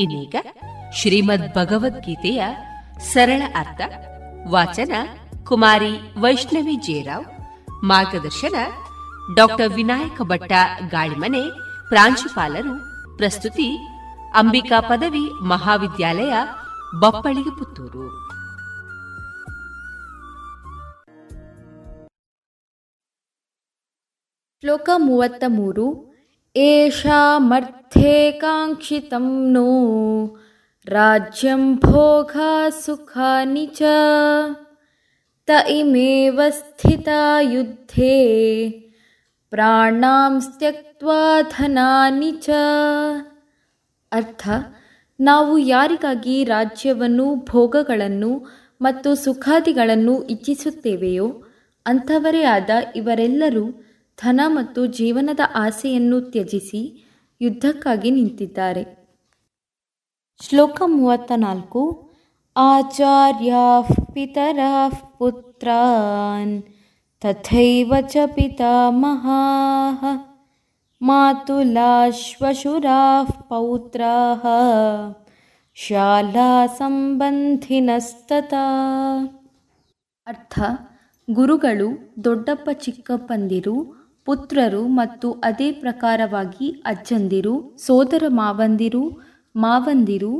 ಇನ್ನೀಗ ಶ್ರೀಮದ್ ಭಗವದ್ಗೀತೆಯ ಸರಳ ಅರ್ಥ, ವಾಚನ ಕುಮಾರಿ ವೈಷ್ಣವಿ ಜೇರಾವ್ ಮಾರ್ಗದರ್ಶನ ಡಾಕ್ಟರ್ ವಿನಾಯಕ ಭಟ್ಟ ಗಾಳಿಮನೆ, ಪ್ರಾಂಶುಪಾಲರು, ಪ್ರಸ್ತುತಿ ಅಂಬಿಕಾ ಪದವಿ ಮಹಾವಿದ್ಯಾಲಯ ಬಪ್ಪಳಿಗೆ ಪುತ್ತೂರು. ಶ್ಲೋಕ ಮೂವತ್ತ ಮೂರು. ಏಷಾಮರ್ಥೇ ಕಾಂಕ್ಷಿತಂ ನೋ. ರಾಜ್ಯಂ ಭೋಗ ಸುಖಾನಿ ಚ ತ ಸ್ಥಿತ ಯುದ್ಧೇ. ಪ್ರಾಣಾಂ ತ್ಯಕ್ವಾ ಧನಾನಿ ಚ ಅರ್ಥ. ನಾವು ಯಾರಿಗಾಗಿ ರಾಜ್ಯವನ್ನು, ಭೋಗಗಳನ್ನು ಮತ್ತು ಸುಖಾದಿಗಳನ್ನು ಇಚ್ಛಿಸುತ್ತೇವೆಯೋ, ಅಂಥವರೇ ಆದ ಇವರೆಲ್ಲರೂ ಧನ ಮತ್ತು ಜೀವನದ ಆಸೆಯನ್ನು ತ್ಯಜಿಸಿ ಯುದ್ಧಕ್ಕಾಗಿ ನಿಂತಿದ್ದಾರೆ. ಶ್ಲೋಕ ಮೂವತ್ತ ನಾಲ್ಕು ಆಚಾರ್ಯ ಪಿತರ ಪುತ್ರಾನ್, ತಥೈವ ಚ ಪಿತಾಮಹಾ, ಮಾತುಲಾಶ್ವಶುರಾ ಪೌತ್ರಾ ಶಾಲಾ ಸಂಬಂಧಿನಸ್ತತ ಅರ್ಥ, ಗುರುಗಳು ದೊಡ್ಡಪ್ಪ ಚಿಕ್ಕಪ್ಪಂದಿರು ಪುತ್ರರು ಮತ್ತು ಅದೇ ಪ್ರಕಾರವಾಗಿ ಅಜ್ಜಂದಿರು, ಸೋದರ ಮಾವಂದಿರು ಮಾವಂದಿರು,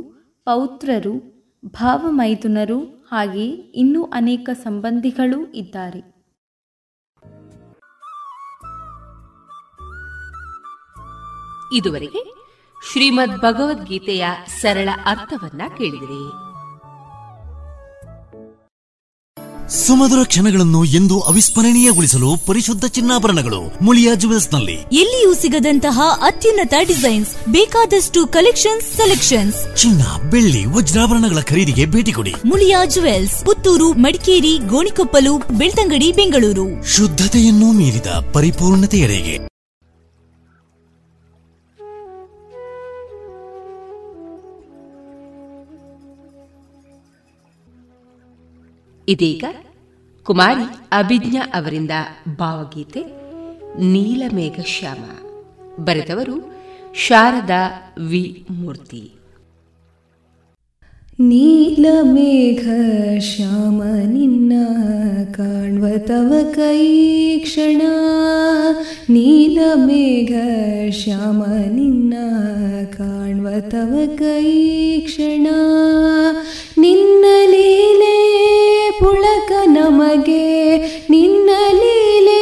ಪೌತ್ರರು, ಭಾವಮೈದುನರು ಹಾಗೆ ಇನ್ನೂ ಅನೇಕ ಸಂಬಂಧಿಗಳು ಇದ್ದಾರೆ. ಇದುವರೆಗೆ ಶ್ರೀಮದ್ ಭಗವದ್ಗೀತೆಯ ಸರಳ ಅರ್ಥವನ್ನ ಕೇಳಿದಿರಿ. ಸುಮಧುರ ಕ್ಷಣಗಳನ್ನು ಎಂದು ಅವಿಸ್ಮರಣೀಯಗೊಳಿಸಲು ಪರಿಶುದ್ಧ ಚಿನ್ನಾಭರಣಗಳು ಮುಳಿಯಾ ಜುವೆಲ್ಸ್ನಲ್ಲಿ ಎಲ್ಲಿಯೂ ಸಿಗದಂತಹ ಅತ್ಯುನ್ನತ ಡಿಸೈನ್ಸ್ ಬೇಕಾದಷ್ಟು ಕಲೆಕ್ಷನ್ಸ್ ಸೆಲೆಕ್ಷನ್ಸ್. ಚಿನ್ನ ಬೆಳ್ಳಿ ವಜ್ರಾಭರಣಗಳ ಖರೀದಿಗೆ ಭೇಟಿ ಕೊಡಿ. ಮುಳಿಯಾ ಜುವೆಲ್ಸ್ ಪುತ್ತೂರು ಮಡಿಕೇರಿ ಗೋಣಿಕೊಪ್ಪಲು ಬೆಳ್ತಂಗಡಿ ಬೆಂಗಳೂರು. ಶುದ್ಧತೆಯನ್ನು ಮೀರಿದ ಪರಿಪೂರ್ಣತೆಯಡೆಗೆ. ಇದೀಗ ಕುಮಾರಿ ಅಭಿಜ್ಞಾ ಅವರಿಂದ ಭಾವಗೀತೆ ನೀಲಮೇಘ ಶ್ಯಾಮ ಬರೆದವರು ಶಾರದಾ ವಿ. ಮೂರ್ತಿ. ನೀಲಮೇಘ ಶ್ಯಾಮ ನಿನ್ನ ಕಾಣ್ವ ತವ ಕೈ ಕ್ಷಣ. ನೀಲಮೇಘ ಶ್ಯಾಮ ನಿನ್ನ ಕಾಣ್ವ ತವ ಕೈ ಕ್ಷಣ. ನಿನ್ನ ಲೀಲೆ ಪುಳಕ ನಮಗೆ, ನಿನ್ನ ಲೀಲೆ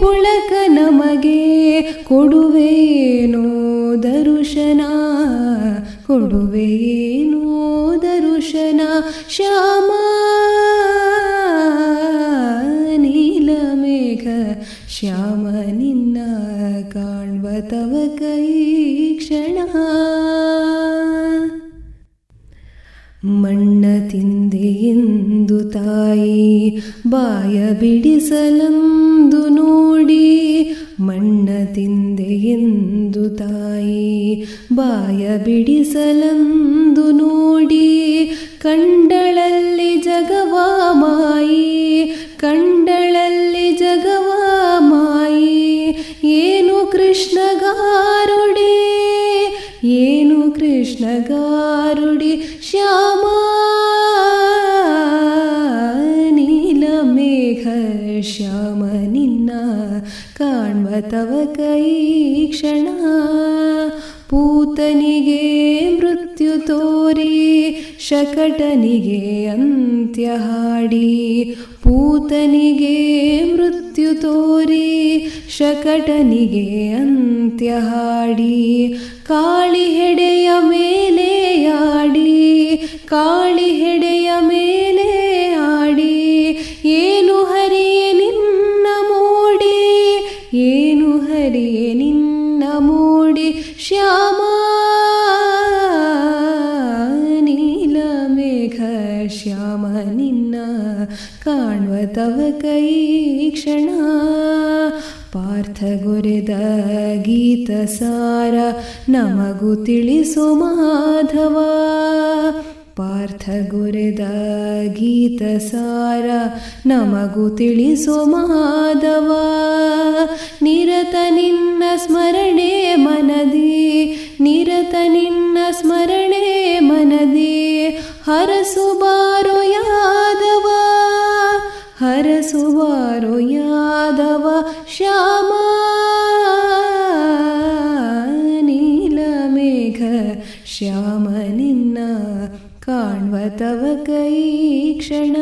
ಪುಳಕ ನಮಗೆ ಕೊಡುವೇನೋ ದರುಶನ ಕೊಡುವೇನೋ ದರುಶನ. ಶ್ಯಾಮ ನೀಲಮೇಘ ಶ್ಯಾಮ, ನಿನ್ನ ಕಾಣ್ವ ತವ ಕೈ ಕ್ಷಣ. ಮಣ್ಣ ತಿಂದೆಯೆಂದು ತಾಯಿ, ಬಾಯ ಬಿಡಿಸಲಂದು ನೋಡಿ, ಮಣ್ಣ ತಿಂದೆಯೆಂದು ತಾಯಿ, ಬಾಯ ಬಿಡಿಸಲಂದು ನೋಡಿ, ಕಂಡಳಲ್ಲಿ ಜಗವಾ ಮಾಯಿ, ಕಂಡಳಲ್ಲಿ ಜಗವಾ ಮಾಯಿ, ಏನು ಕೃಷ್ಣಗಾರುಡಿ ಏನು ಕೃಷ್ಣಗಾರುಡಿ ಶ್ಯಾಮ ನೀಲಮೇಘ ಶ್ಯಾಮ ನಿನ್ನ ಕಾಣ್ವ ತವ ಕೈ ಕ್ಷಣ ಪೂತನಿಗೆ ಮೃತ್ಯು ತೋರಿ, ಶಕಟನಿಗೆ ಅಂತ್ಯ ಹಾಡಿ. ಪೂತನಿಗೆ ಮೃತ್ಯು ತೋರಿ, ಶಕಟನಿಗೆ ಅಂತ್ಯ ಹಾಡಿ. ಕಾಳಿ ಹೆಡೆಯ ಮೇಲೆ ಆಡಿ, ಕಾಳಿ ಹೆಡೆಯ ಮೇಲೆ ಆಡಿ. ಏನು ಹರಿಯೇ ನಿನ್ನ ಮೋಡಿ, ಏನು ಹರಿಯೇ ಶ್ಯಾಮ ನೀಲಮೇಘ ಶ್ಯಾಮ ನಿನ್ನ ಕಾಣ್ವ ತವ ಕೈ ಕ್ಷಣ ಪಾರ್ಥ ಗೊರೆದ ಗೀತ ಸಾರ ನಮಗೂ ತಿಳಿಸೋ ಮಾಧವ ಪಾರ್ಥ ಗುರೆದ ಗೀತ ಸಾರ ನಮಗು ತಿಳಿಸೋ ಮಾಧವ ನಿರತ ನಿನ್ನ ಸ್ಮರಣೆ ಮನದಿ, ನಿರತ ನಿನ್ನ ಸ್ಮರಣೆ ಮನದಿ. ಹರಸು ಬಾರೋ ಯಾದವ, ಹರಸು ಬಾರೋ ಯಾದವ ಶ್ಯಾಮ. ನೀಲ ಮೇಘ ಶ್ಯಾಮ ಕಾಣ್ವ ತವ ಕೈ ಕ್ಷಣ.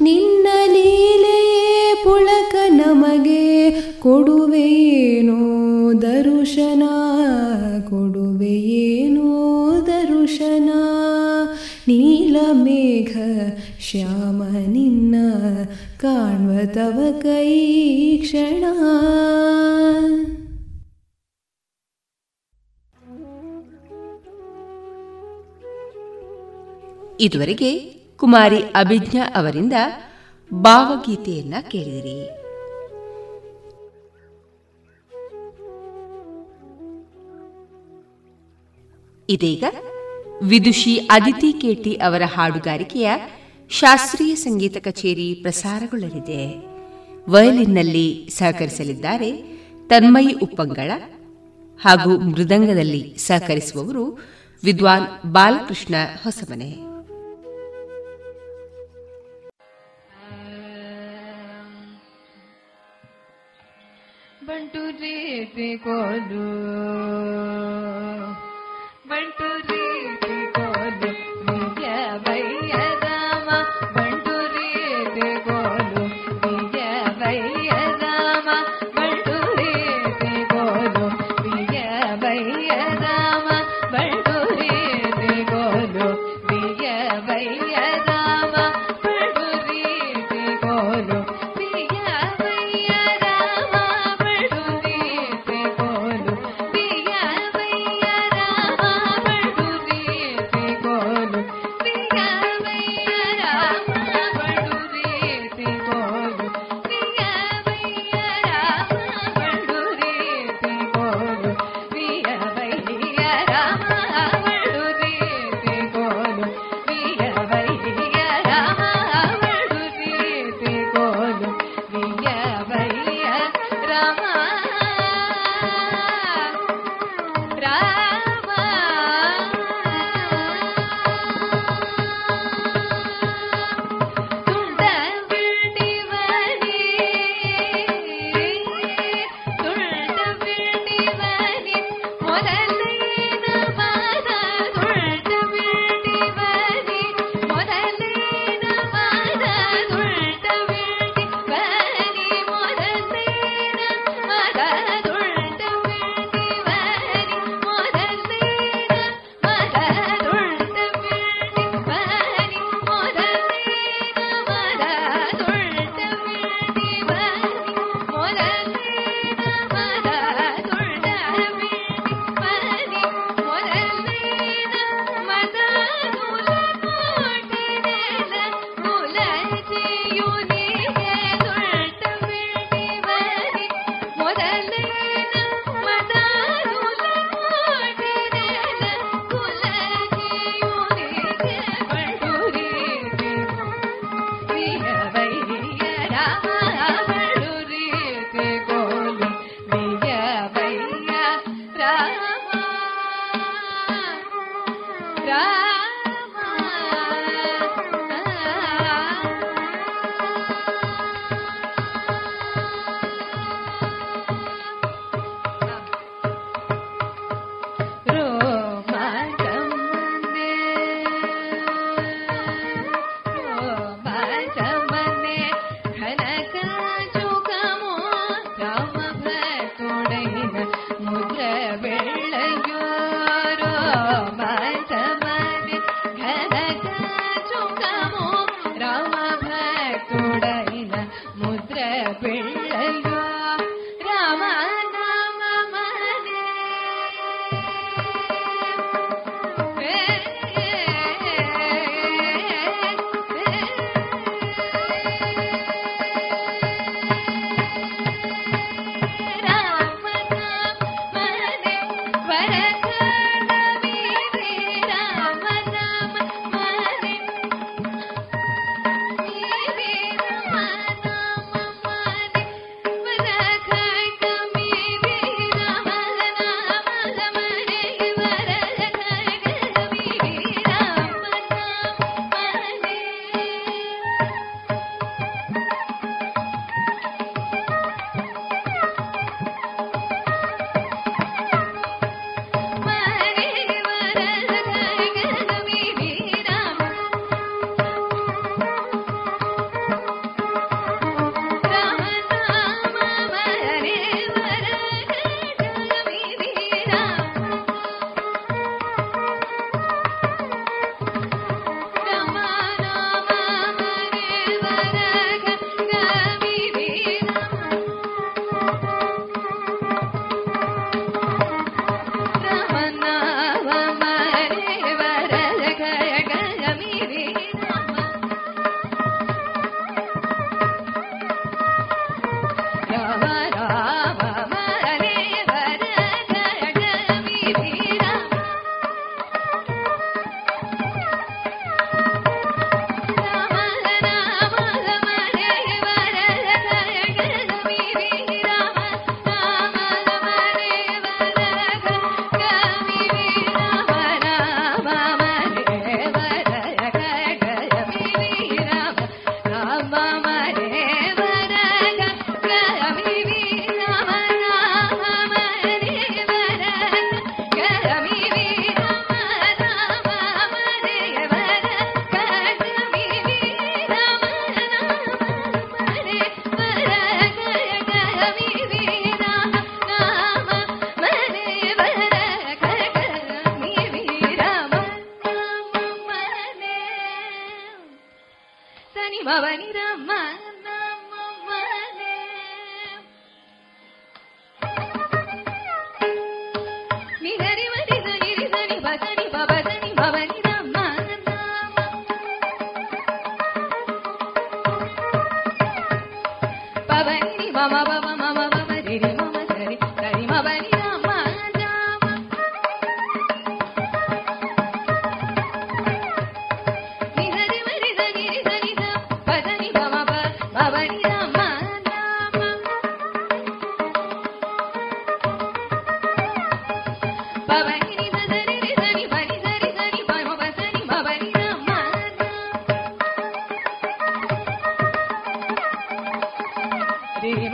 ನಿನ್ನ ಲೀಲೆಯೇ ಪುಳಕ ನಮಗೆ ಕೊಡುವೆಯೇನೋ ದರುಶನ. ಕೊಡುವೆಯೇನೋ ದರುಶನ. ನೀಲಮೇಘ ಶ್ಯಾಮ ನಿನ್ನ ಕಾಣ್ವ ತವ ಕೈ ಕ್ಷಣ. ಇದುವರೆಗೆ ಕುಮಾರಿ ಅಭಿಜ್ಞಾ ಅವರಿಂದ ಭಾವಗೀತೆಯನ್ನ ಕೇಳಿದಿರಿ. ಇದೀಗ ವಿದುಷಿ ಅದಿತಿ ಕೇಟಿ ಅವರ ಹಾಡುಗಾರಿಕೆಯ ಶಾಸ್ತ್ರೀಯ ಸಂಗೀತ ಕಚೇರಿ ಪ್ರಸಾರಗೊಳ್ಳಲಿದೆ. ವಯಲಿನ್ನಲ್ಲಿ ಸಹಕರಿಸಲಿದ್ದಾರೆ ತನ್ಮಯಿ ಉಪ್ಪಂಗಳ ಹಾಗೂ ಮೃದಂಗದಲ್ಲಿ ಸಹಕರಿಸುವವರು ವಿದ್ವಾನ್ ಬಾಲಕೃಷ್ಣ ಹೊಸಮನೆ. ಬಂಟು ರೀತಿ ಕೋಲು ಬಂಟು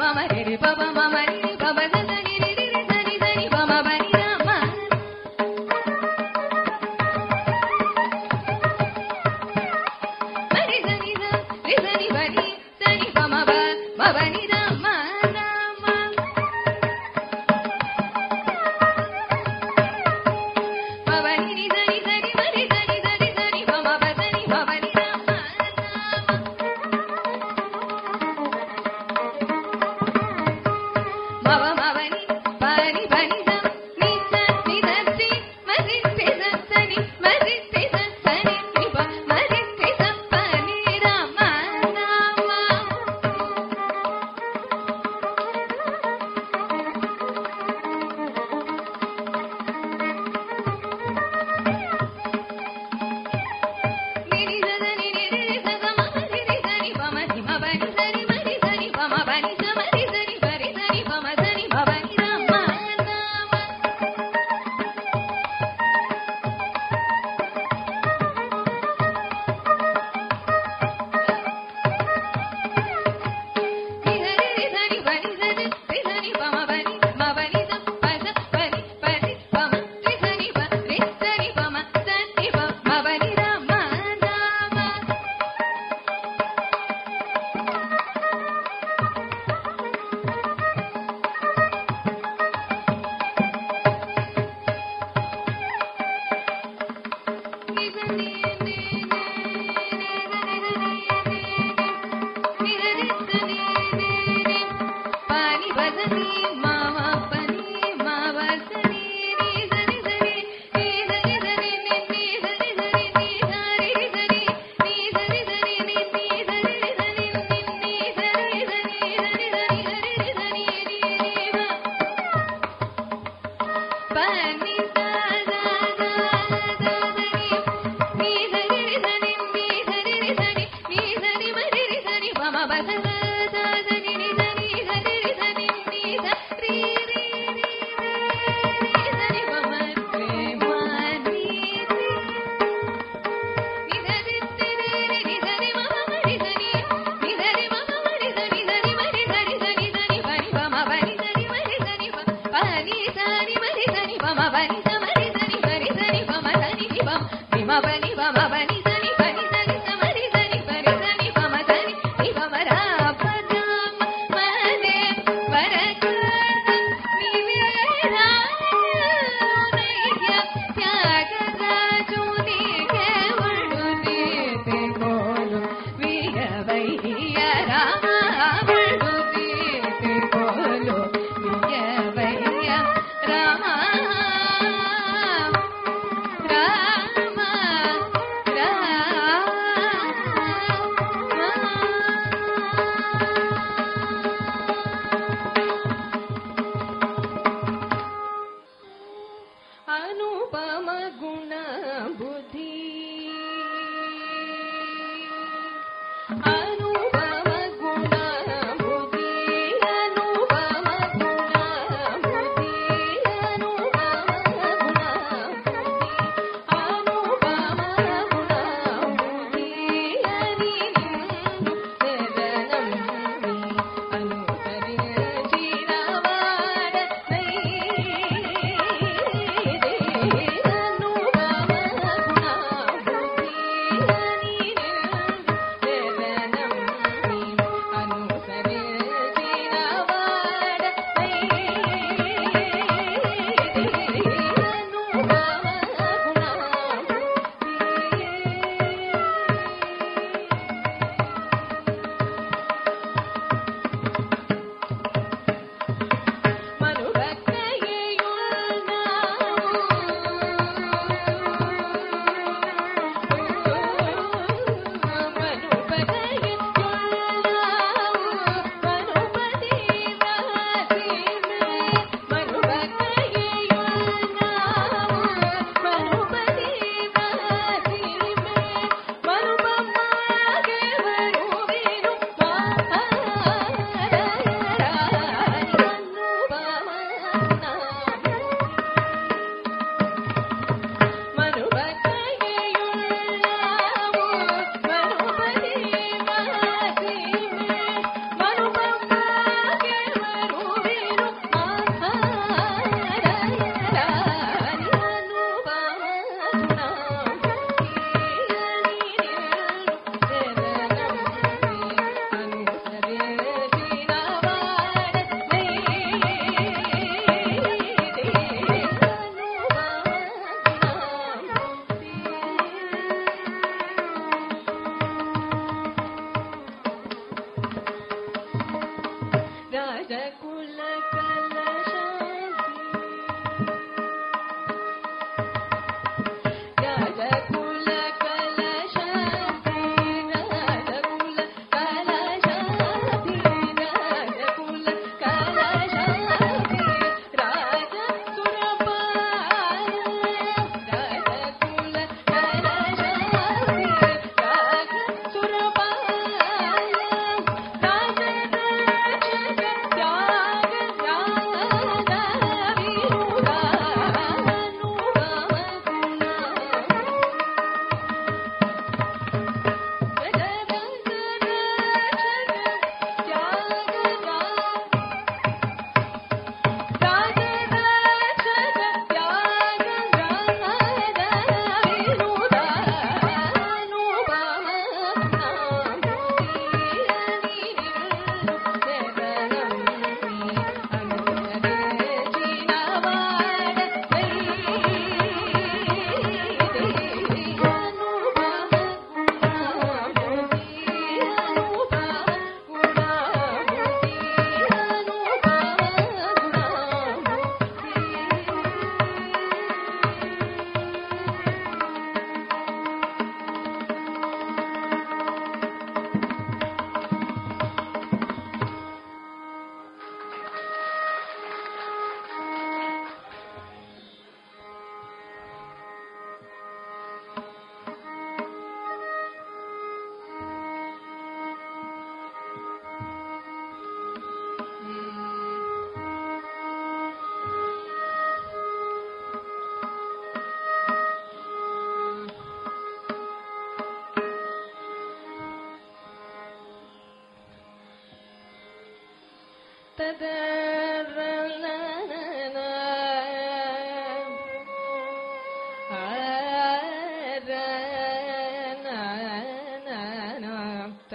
మమ రి పమ మమ రి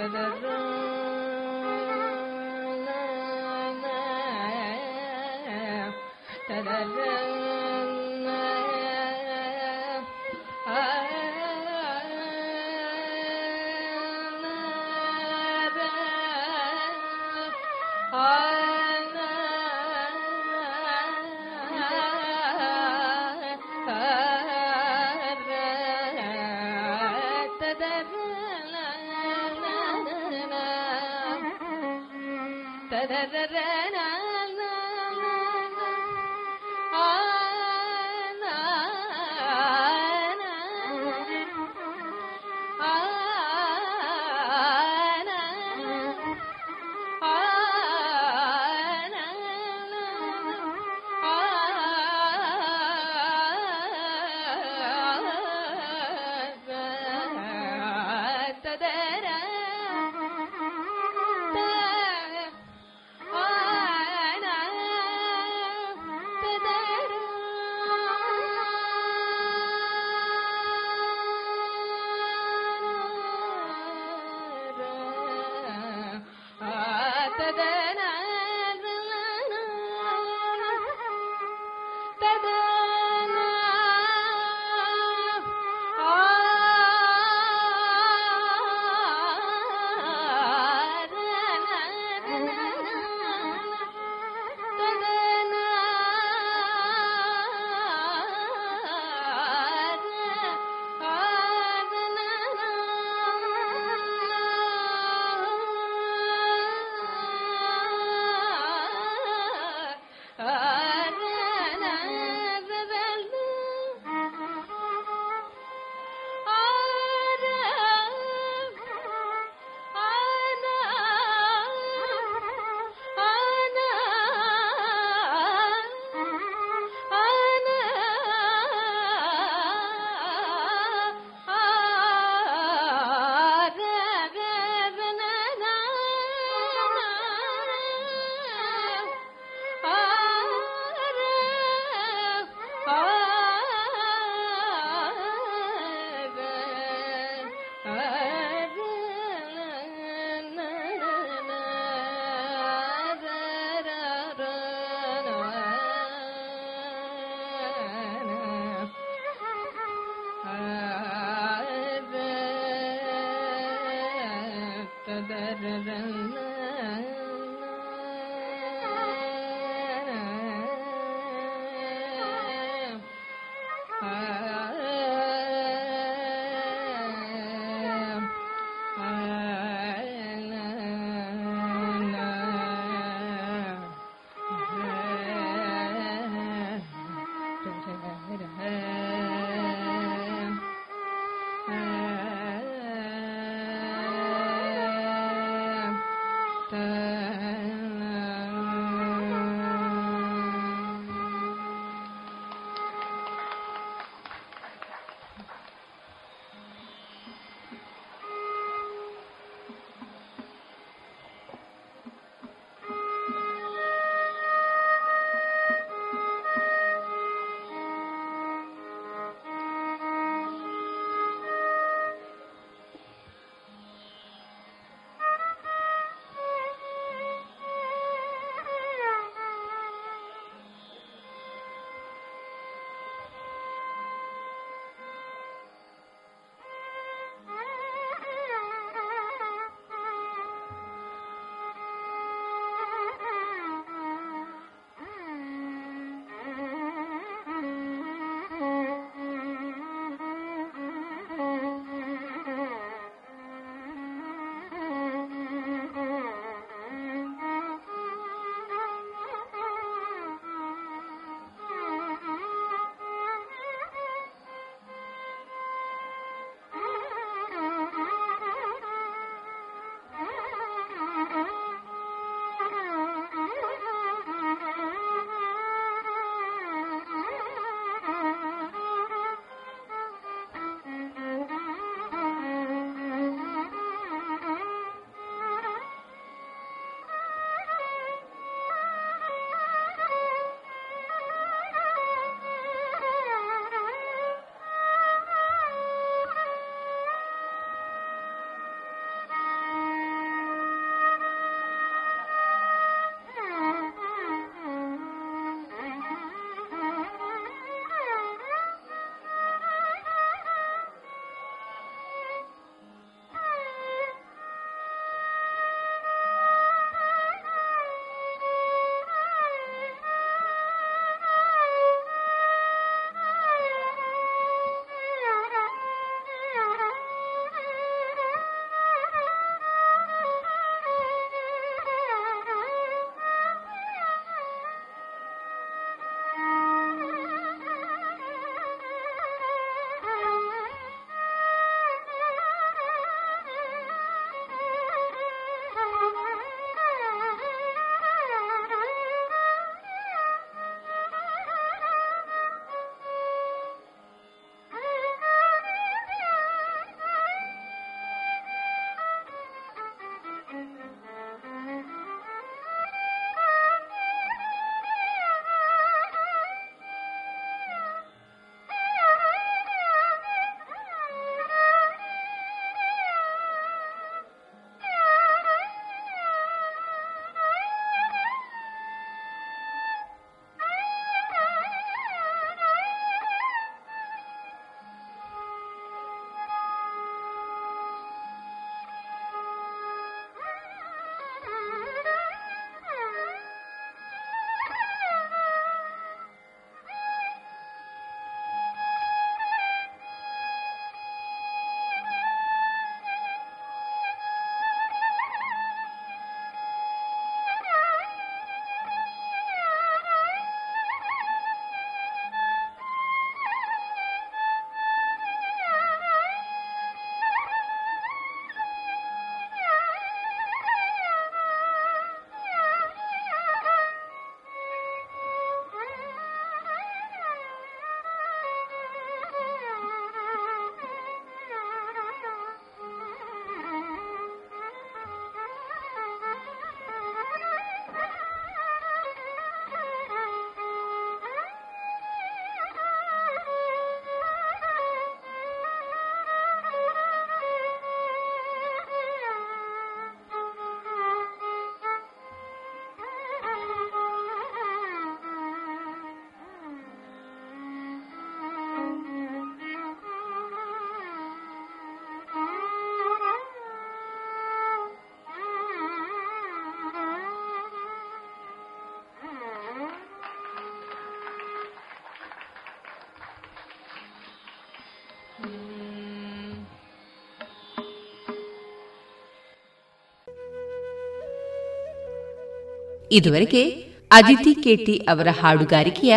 تذرعا ಇದುವರೆಗೆ ಅದಿತಿ ಕೇಟಿ ಅವರ ಹಾಡುಗಾರಿಕೆಯ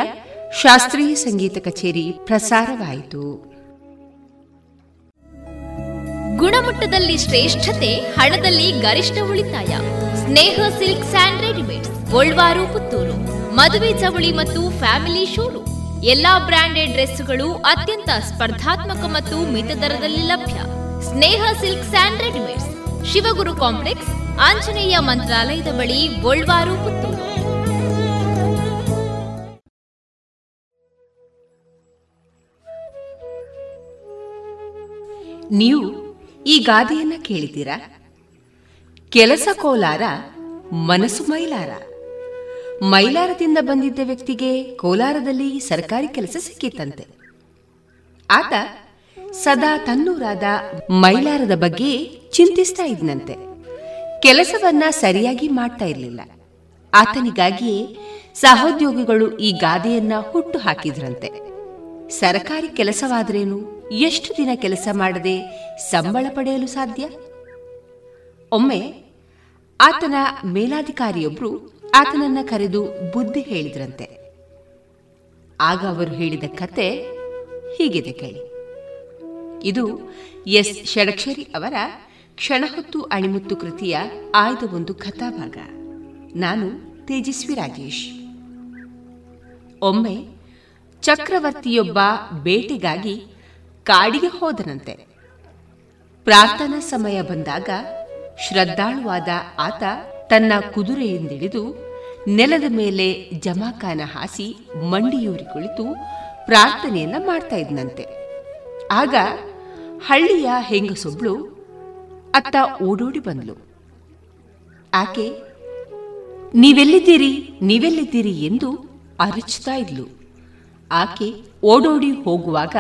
ಶಾಸ್ತ್ರೀಯ ಸಂಗೀತ ಕಚೇರಿ ಪ್ರಸಾರವಾಯಿತು. ಗುಣಮಟ್ಟದಲ್ಲಿ ಶ್ರೇಷ್ಠತೆ, ಹಣದಲ್ಲಿ ಗರಿಷ್ಠ ಉಳಿತಾಯ. Sneha silk and readymades, Golwaru, Puttur. ಮದುವೆ ಚವಳಿ ಮತ್ತು ಫ್ಯಾಮಿಲಿ ಶೋರು ಎಲ್ಲಾ ಬ್ರಾಂಡೆಡ್ ಡ್ರೆಸ್ಗಳು ಅತ್ಯಂತ ಸ್ಪರ್ಧಾತ್ಮಕ ಮತ್ತು ಮಿತ ದರದಲ್ಲಿ ಲಭ್ಯ. Sneha silk and readymades, Shivaguru complex Anjaneya ಮಂತ್ರಾಲಯದ ಬಳಿ ಪುತ್ತೂರು. ನೀವು ಈ ಗಾದೆಯನ್ನ ಕೇಳಿದ್ದೀರಾ? ಕೆಲಸ ಕೋಲಾರ, ಮನಸ್ಸು ಮೈಲಾರ. ಮೈಲಾರದಿಂದ ಬಂದಿದ್ದ ವ್ಯಕ್ತಿಗೆ ಕೋಲಾರದಲ್ಲಿ ಸರ್ಕಾರಿ ಕೆಲಸ ಸಿಕ್ಕಿತಂತೆ ಆತ ಸದಾ ತನ್ನೂರಾದ ಮೈಲಾರದ ಬಗ್ಗೆ ಚಿಂತಿಸ್ತಾ ಇದ್ನಂತೆ. ಕೆಲಸವನ್ನ ಸರಿಯಾಗಿ ಮಾಡ್ತಾ ಇರಲಿಲ್ಲ. ಆತನಿಗಾಗಿಯೇ ಸಹೋದ್ಯೋಗಿಗಳು ಈ ಗಾದೆಯನ್ನ ಹುಟ್ಟು ಹಾಕಿದ್ರಂತೆ. ಸರಕಾರಿ ಕೆಲಸವಾದ್ರೇನು? ಎಷ್ಟು ದಿನ ಕೆಲಸ ಮಾಡದೆ ಸಂಬಳ ಪಡೆಯಲು ಸಾಧ್ಯ? ಒಮ್ಮೆ ಆತನ ಮೇಲಾಧಿಕಾರಿಯೊಬ್ರು ಆತನನ್ನ ಕರೆದು ಬುದ್ಧಿ ಹೇಳಿದ್ರಂತೆ. ಆಗ ಅವರು ಹೇಳಿದ ಕತೆ ಹೀಗಿದೆ ಕೇಳಿ. ಇದು ಎಸ್. ಷಡಕ್ಷರಿ ಅವರ ಕ್ಷಣಹೊತ್ತು ಅಣಿಮುತ್ತು ಕೃತಿಯ ಆಯ್ದ ಒಂದು ಕಥಾಭಾಗ. ನಾನು ತೇಜಸ್ವಿ ರಾಜೇಶ್. ಒಮ್ಮೆ ಚಕ್ರವರ್ತಿಯೊಬ್ಬ ಬೇಟೆಗಾಗಿ ಕಾಡಿಗೆ ಹೋದನಂತೆ. ಪ್ರಾರ್ಥನಾ ಸಮಯ ಬಂದಾಗ ಶ್ರದ್ಧಾಳುವಾದ ಆತ ತನ್ನ ಕುದುರೆಯಿಂದಿಳಿದು ನೆಲದ ಮೇಲೆ ಜಮಾಕಾನ ಹಾಸಿ ಮಂಡಿಯೂರಿ ಕುಳಿತು ಪ್ರಾರ್ಥನೆಯನ್ನ ಮಾಡ್ತಾ ಇದ್ನಂತೆ. ಆಗ ಹಳ್ಳಿಯ ಹೆಂಗಸೊಬ್ಳು ಅತ್ತ ಓಡೋಡಿ ಬಂದ್ಲು. ಆಕೆ, ನೀವೆಲ್ಲಿದ್ದೀರಿ ನೀವೆಲ್ಲಿದ್ದೀರಿ ಎಂದು ಅರಚುತ್ತಾ ಇದ್ಲು. ಆಕೆ ಓಡೋಡಿ ಹೋಗುವಾಗ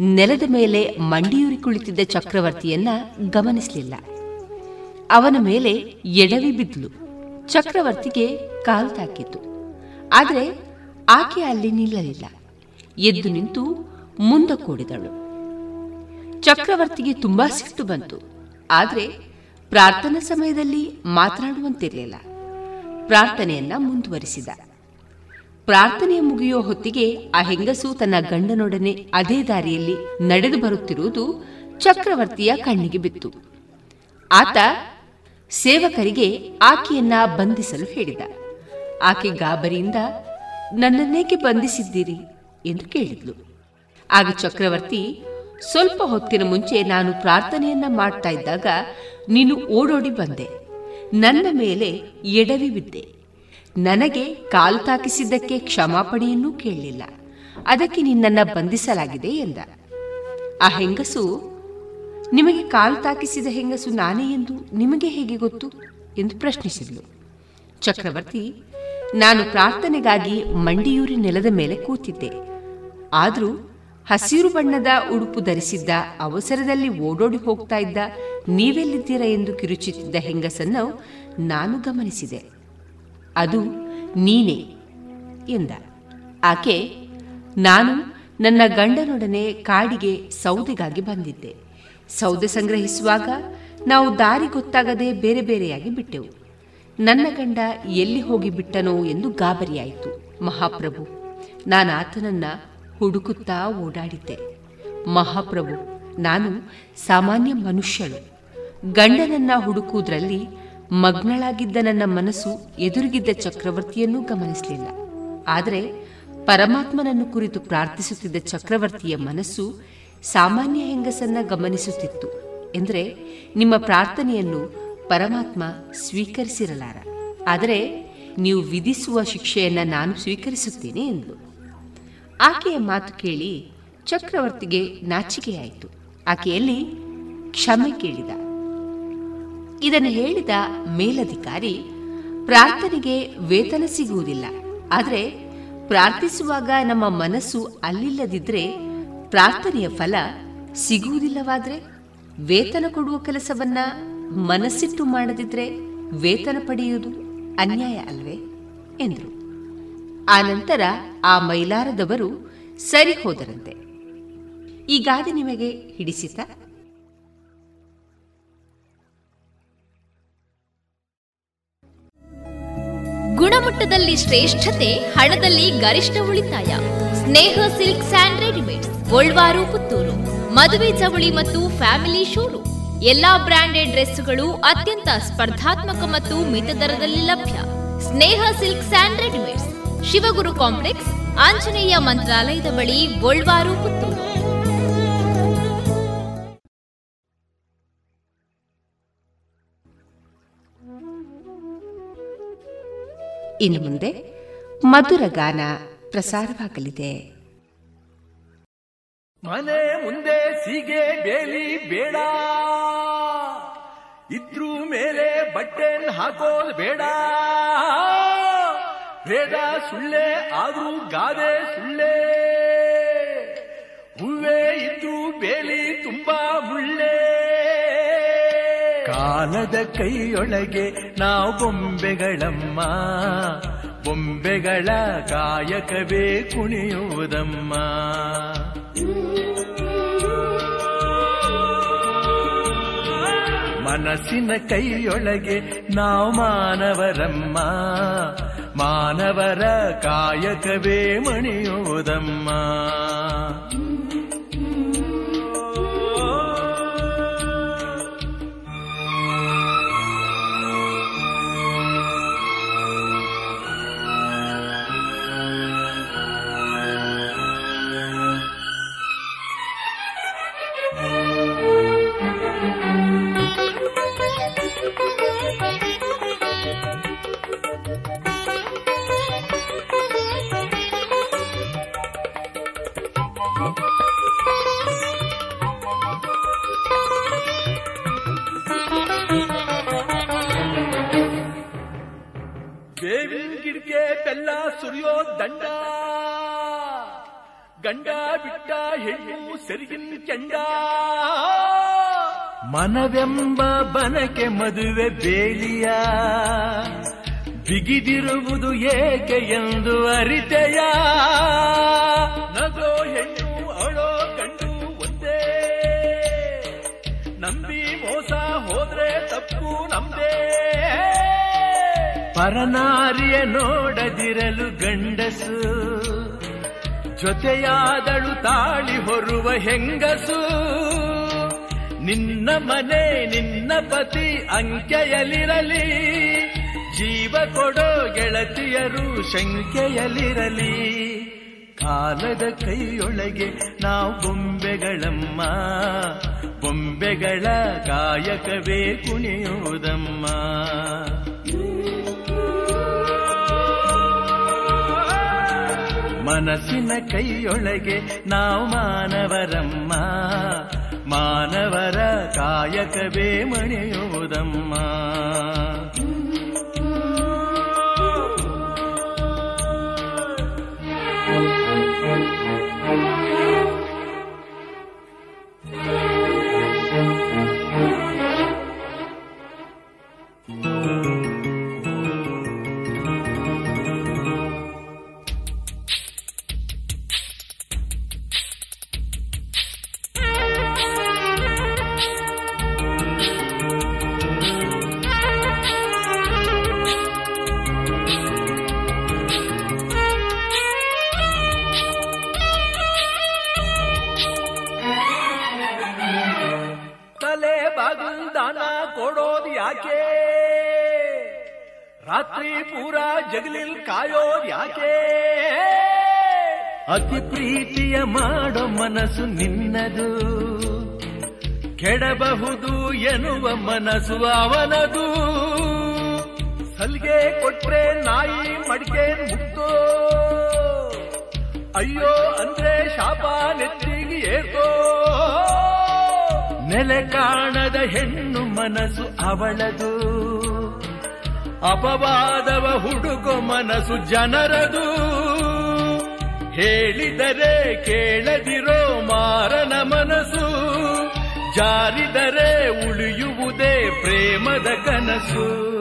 ನೆಲದ ಮೇಲೆ ಮಂಡಿಯೂರಿ ಕುಳಿತಿದ್ದ ಚಕ್ರವರ್ತಿಯನ್ನ ಗಮನಿಸಲಿಲ್ಲ. ಅವನ ಮೇಲೆ ಎಡವಿ ಬಿದ್ಲು. ಚಕ್ರವರ್ತಿಗೆ ಕಾಲು ತಾಕಿತು ಆದರೆ ಆಕೆ ಅಲ್ಲಿ ನಿಲ್ಲಲಿಲ್ಲ. ಎದ್ದು ನಿಂತು ಮುಂದಕ್ಕೋಡಿದಳು ಕೂಡಿದಳು. ಚಕ್ರವರ್ತಿಗೆ ತುಂಬಾ ಸಿಟ್ಟು ಬಂತು. ಆದರೆ ಪ್ರಾರ್ಥನಾ ಸಮಯದಲ್ಲಿ ಮಾತನಾಡುವಂತಿರಲಿಲ್ಲ. ಪ್ರಾರ್ಥನೆಯನ್ನ ಮುಂದುವರಿಸಿದ. ಪ್ರಾರ್ಥನೆ ಮುಗಿಯೋ ಹೊತ್ತಿಗೆ ಆ ಹೆಂಗಸು ತನ್ನ ಗಂಡನೊಡನೆ ಅದೇ ದಾರಿಯಲ್ಲಿ ನಡೆದು ಬರುತ್ತಿರುವುದು ಚಕ್ರವರ್ತಿಯ ಕಣ್ಣಿಗೆ ಬಿತ್ತು. ಆತ ಸೇವಕರಿಗೆ ಆಕೆಯನ್ನ ಬಂಧಿಸಲು ಹೇಳಿದ. ಆಕೆ ಗಾಬರಿಯಿಂದ, ನನ್ನನ್ನೇಕೆ ಬಂಧಿಸಿದ್ದೀರಿ? ಎಂದು ಕೇಳಿದ್ಲು. ಆಗ ಚಕ್ರವರ್ತಿ ಸ್ವಲ್ಪ ಹೊತ್ತಿನ ಮುಂಚೆ ನಾನು ಪ್ರಾರ್ಥನೆಯನ್ನ ಮಾಡ್ತಾ ಇದ್ದಾಗ ನೀನು ಓಡೋಡಿ ಬಂದೆ. ನನ್ನ ಮೇಲೆ ಎಡವಿ ಬಿದ್ದೆ. ನನಗೆ ಕಾಲು ತಾಕಿಸಿದ್ದಕ್ಕೆ ಕ್ಷಮಾಪಣೆಯನ್ನೂ ಕೇಳಲಿಲ್ಲ. ಅದಕ್ಕೆ ನಿನ್ನನ್ನ ಬಂಧಿಸಲಾಗಿದೆ ಎಂದ. ಆ ಹೆಂಗಸು, ನಿಮಗೆ ಕಾಲು ತಾಕಿಸಿದ ಹೆಂಗಸು ನಾನೇ ಎಂದು ನಿಮಗೆ ಹೇಗೆ ಗೊತ್ತು? ಎಂದು ಪ್ರಶ್ನಿಸಿದ್ಲು. ಚಕ್ರವರ್ತಿ, ನಾನು ಪ್ರಾರ್ಥನೆಗಾಗಿ ಮಂಡಿಯೂರಿ ನೆಲದ ಮೇಲೆ ಕೂತಿದ್ದೆ. ಆದರೂ ಹಸಿರು ಬಣ್ಣದ ಉಡುಪು ಧರಿಸಿದ್ದ, ಅವಸರದಲ್ಲಿ ಓಡೋಡಿ ಹೋಗ್ತಾ ಇದ್ದ ನೀವೆಲ್ಲಿದ್ದೀರಾ ಎಂದು ಕಿರುಚುತ್ತಿದ್ದ ಹೆಂಗಸನ್ನು ನಾನು ಗಮನಿಸಿದೆ. ಅದು ನೀನೇ ಎಂದ. ಆಕೆ, ನಾನು ನನ್ನ ಗಂಡನೊಡನೆ ಕಾಡಿಗೆ ಸೌದೆಗಾಗಿ ಬಂದಿದ್ದೆ. ಸೌದೆ ಸಂಗ್ರಹಿಸುವಾಗ ನಾವು ದಾರಿ ಗೊತ್ತಾಗದೆ ಬೇರೆ ಬೇರೆಯಾಗಿ ಬಿಟ್ಟೆವು. ನನ್ನ ಗಂಡ ಎಲ್ಲಿ ಹೋಗಿ ಬಿಟ್ಟನೋ ಎಂದು ಗಾಬರಿಯಾಯಿತು. ಮಹಾಪ್ರಭು ನಾನು ಆತನನ್ನ ಹುಡುಕುತ್ತಾ ಓಡಾಡಿದ್ದೆ. ಮಹಾಪ್ರಭು, ನಾನು ಸಾಮಾನ್ಯ ಮನುಷ್ಯಳು. ಗಂಡನನ್ನ ಹುಡುಕುವುದರಲ್ಲಿ ಮಗ್ನಳಾಗಿದ್ದ ನನ್ನ ಮನಸ್ಸು ಎದುರುಗಿದ್ದ ಚಕ್ರವರ್ತಿಯನ್ನೂ ಗಮನಿಸಲಿಲ್ಲ. ಆದರೆ ಪರಮಾತ್ಮನನ್ನು ಕುರಿತು ಪ್ರಾರ್ಥಿಸುತ್ತಿದ್ದ ಚಕ್ರವರ್ತಿಯ ಮನಸ್ಸು ಸಾಮಾನ್ಯ ಹೆಂಗಸನ್ನ ಗಮನಿಸುತ್ತಿತ್ತು ಎಂದರೆ ನಿಮ್ಮ ಪ್ರಾರ್ಥನೆಯನ್ನು ಪರಮಾತ್ಮ ಸ್ವೀಕರಿಸಿರಲಾರ. ಆದರೆ ನೀವು ವಿಧಿಸುವ ಶಿಕ್ಷೆಯನ್ನ ನಾನು ಸ್ವೀಕರಿಸುತ್ತೇನೆ ಎಂದು ಆಕೆಯ ಮಾತು ಕೇಳಿ ಚಕ್ರವರ್ತಿಗೆ ನಾಚಿಕೆಯಾಯಿತು. ಆಕೆಯಲ್ಲಿ ಕ್ಷಮೆ ಕೇಳಿದ. ಇದನ್ನು ಹೇಳಿದ ಮೇಲಧಿಕಾರಿ, ಪ್ರಾರ್ಥನೆಗೆ ವೇತನ ಸಿಗುವುದಿಲ್ಲ. ಆದರೆ ಪ್ರಾರ್ಥಿಸುವಾಗ ನಮ್ಮ ಮನಸ್ಸು ಅಲ್ಲಿಲ್ಲದಿದ್ರೆ ಪ್ರಾರ್ಥನೆಯ ಫಲ ಸಿಗುವುದಿಲ್ಲವಾದ್ರೆ ವೇತನ ಕೊಡುವ ಕೆಲಸವನ್ನ ಮನಸ್ಸಿಟ್ಟು ಮಾಡದಿದ್ರೆ ವೇತನ ಪಡೆಯುವುದು ಅನ್ಯಾಯ ಅಲ್ವೇ? ಎಂದರು. ಆನಂತರ ಆ ಮೈಲಾರದವರು ಸರಿ ಹೋದರಂತೆ. ಈ ಗಾದೆ ನಿಮಗೆ ಹಿಡಿಸಿತ? ಗುಣಮಟ್ಟದಲ್ಲಿ ಶ್ರೇಷ್ಠತೆ, ಹಣದಲ್ಲಿ ಗರಿಷ್ಠ ಉಳಿತಾಯ. Sneha silk and readymade Golwaru, Puttur. ಮದುವೆ ಚವಳಿ ಮತ್ತು ಫ್ಯಾಮಿಲಿ ಶೋರೂಮ್. ಎಲ್ಲಾ ಬ್ರಾಂಡೆಡ್ ಡ್ರೆಸ್ಗಳು ಅತ್ಯಂತ ಸ್ಪರ್ಧಾತ್ಮಕ ಮತ್ತು ಮಿತ ದರದಲ್ಲಿ ಲಭ್ಯ. Sneha silk and readymades. Shivaguru complex Anjaneya ಮಂತ್ರಾಲಯದ ಬಳಿ ಗೋಲ್ವಾರು ಪುತ್ತೂರು. ಇನ್ನು ಮುಂದೆ ಮಧುರ ಗಾನ ಪ್ರಸಾರವಾಗಲಿದೆ. ಮನೆ ಮುಂದೆ ಸೀಗೆ ಬೇಲಿ ಬೇಡ. ಇದ್ರೂ ಮೇಲೆ ಬಟ್ಟೆ ಹಾಕೋದು ಬೇಡ. ಬೇಡ ಸುಳ್ಳೆ ಆದ್ರೂ ಗಾದೆ ಸುಳ್ಳೆ. ಹೂವೇ ಇದ್ರು ಬೇಲಿ ತುಂಬಾ ಮುಳ್ಳೆ. ಕಾಲದ ಕೈಯೊಳಗೆ ನಾವು ಬೊಂಬೆಗಳಮ್ಮ. ಬೊಂಬೆಗಳ ಕಾಯಕವೇ ಕುಣಿಯುವುದಮ್ಮ. ಮನಸ್ಸಿನ ಕೈಯೊಳಗೆ ನಾವು ಮಾನವರಮ್ಮ. ಮಾನವರ ಕಾಯಕವೇ ಮಣಿಯುವುದಮ್ಮ ಗಿಡಕ್ಕೆ ಬೆಲ್ಲ ಸುರಿಯೋ ದಂಡ. ಗಂಡ ಬಿಟ್ಟ ಹೆಣ್ಣು ಸರಿಗಿನ್ ಚಂಡ ಮನವೆಂಬ ಬನಕೆ ಮದುವೆ ಬೇಲಿಯ. ಬಿಗಿದಿರುವುದು ಏಕೆ ಎಂದು ಅರಿತೆಯ. ಪರನಾರಿಯ ನೋಡದಿರಲು ಗಂಡಸು, ಜೊತೆಯಾದಳು ತಾಳಿ ಹೊರುವ ಹೆಂಗಸು. ನಿನ್ನ ಮನೆ, ನಿನ್ನ ಪತಿ ಅಂಕೆಯಲಿರಲಿ ಜೀವ ಕೊಡೋ ಗೆಳತಿಯರು ಶಂಕೆಯಲಿರಲಿ ಕಾಲದ ಕೈಯೊಳಗೆ ನಾವು ಬೊಂಬೆಗಳಮ್ಮ, ಬೊಂಬೆಗಳ ಗಾಯಕವೇ ಕುಣಿಯುವುದಮ್ಮ ಮನಸ್ಸಿನ ಕೈಯೊಳಗೆ ನಾವು ಮಾನವರಮ್ಮ. ಮಾನವರ ಕಾಯಕವೇ ಮಣಿಯುವುದಮ್ಮ. ರಾತ್ರಿ ಪೂರ ಜಗಲಿಲ್ ಕಾಯೋ ಯಾಕೆ? ಅತಿ ಪ್ರೀತಿಯ ಮಾಡೋ ಮನಸ್ಸು ನಿನ್ನದು. ಕೆಡಬಹುದು ಎನ್ನುವ ಮನಸ್ಸು ಅವನದು. ಸಲ್ಗೆ ಕೊಟ್ರೆ ನಾಯಿ ಮಡಿಕೆ ಮುಗ್ದೋ. ಅಯ್ಯೋ ಅಂದ್ರೆ ಶಾಪ ನೆತ್ತಿಗೆ ಏರ್ಕೋ ನೆಲೆ ಕಾಣದ ಹೆಣ್ಣು ಮನಸ್ಸು ಅವಳದು. ಅಪವಾದವ ಹುಡುಗೋ ಮನಸ್ಸು ಜನರದು. ಹೇಳಿದರೆ ಕೇಳದಿರೋ ಮಾರನ ಮನಸ್ಸು. ಜಾರಿದರೆ ಉಳಿಯುವುದೇ ಪ್ರೇಮದ ಕನಸು.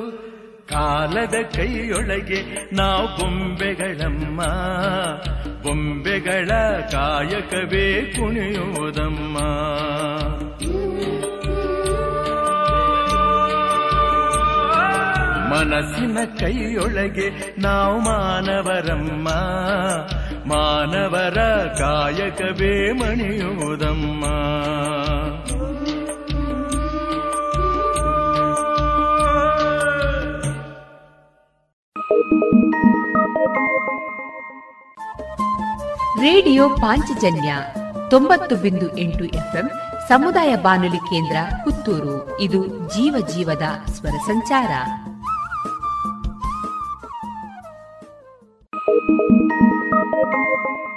ಕಾಲದ ಕೈಯೊಳಗೆ ನಾವು ಬೊಂಬೆಗಳಮ್ಮ. ಬೊಂಬೆಗಳ ಕಾಯಕವೇ ಕುಣಿಯುವುದಮ್ಮ ಮನಸ್ಸಿನ ಕೈಯೊಳಗೆ ನಾವು ಮಾನವರಮ್ಮ. ಮಾನವರ ಕಾಯಕವೇ ಮಣಿಯುವುದಮ್ಮ. ರೇಡಿಯೋ ಪಾಂಚಜನ್ಯ ತೊಂಬತ್ತು ಬಿಂದು ಎಂಟು ಎಫ್ಎಂ ಸಮುದಾಯ ಬಾನುಲಿ ಕೇಂದ್ರ ಪುತ್ತೂರು. ಇದು ಜೀವ ಜೀವದ ಸ್ವರ ಸಂಚಾರ. Thank you.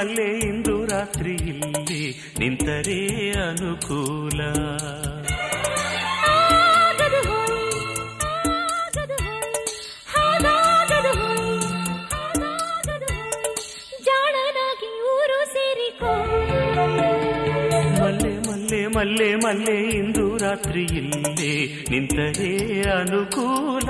ಮಲ್ಲೆ ಇಂದು ರಾತ್ರಿ ಇಲ್ಲಿ ನಿಂತರೇ ಅನುಕೂಲ. ಮಲ್ಲೆ ಮಲ್ಲೆ ಇಂದು ರಾತ್ರಿ ಇಲ್ಲಿ ನಿಂತರೇ ಅನುಕೂಲ.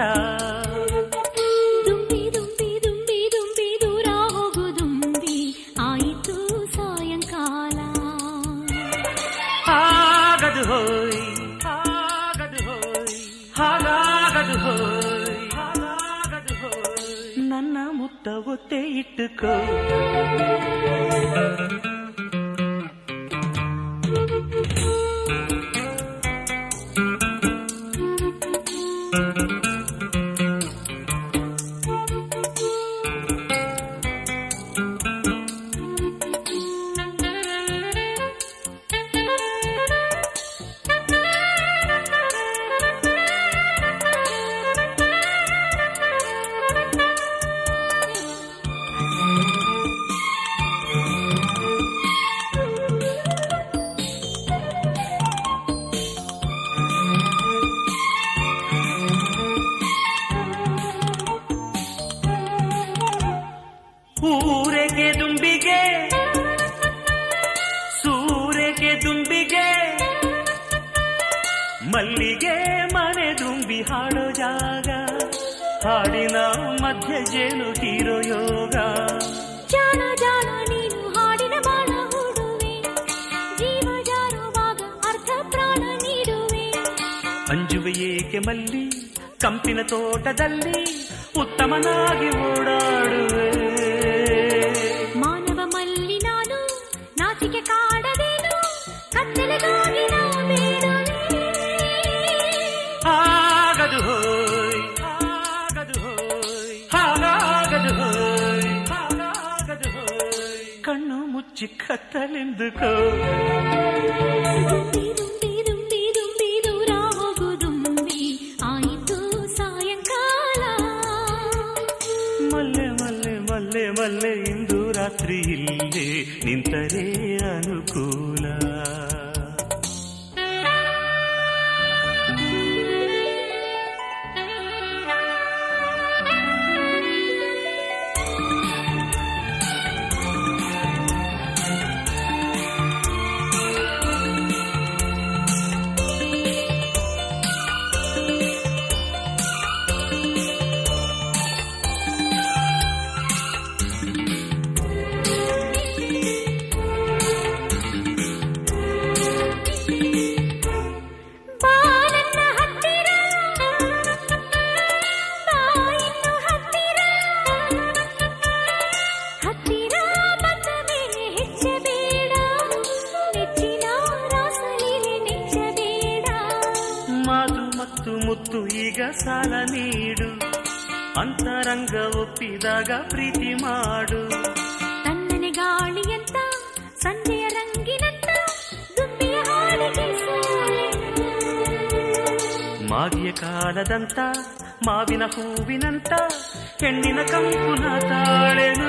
வீட்டுக்கோ ಮಾವಿನ ಹೂವಿನಂತ ಹೆಣ್ಣಿನ ಕಂಪುನ ತಾಳೆನು.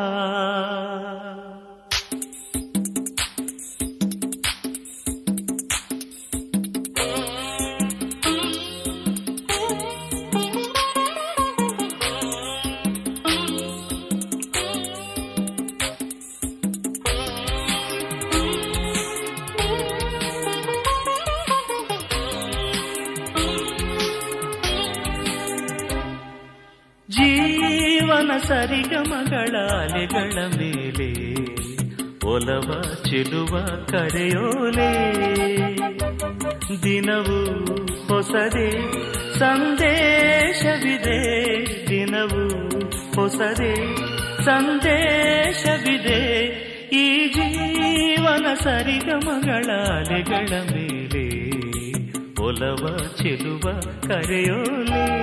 ಒಲವ ಚೆಲುವ ಕರೆಯೋಲೆ.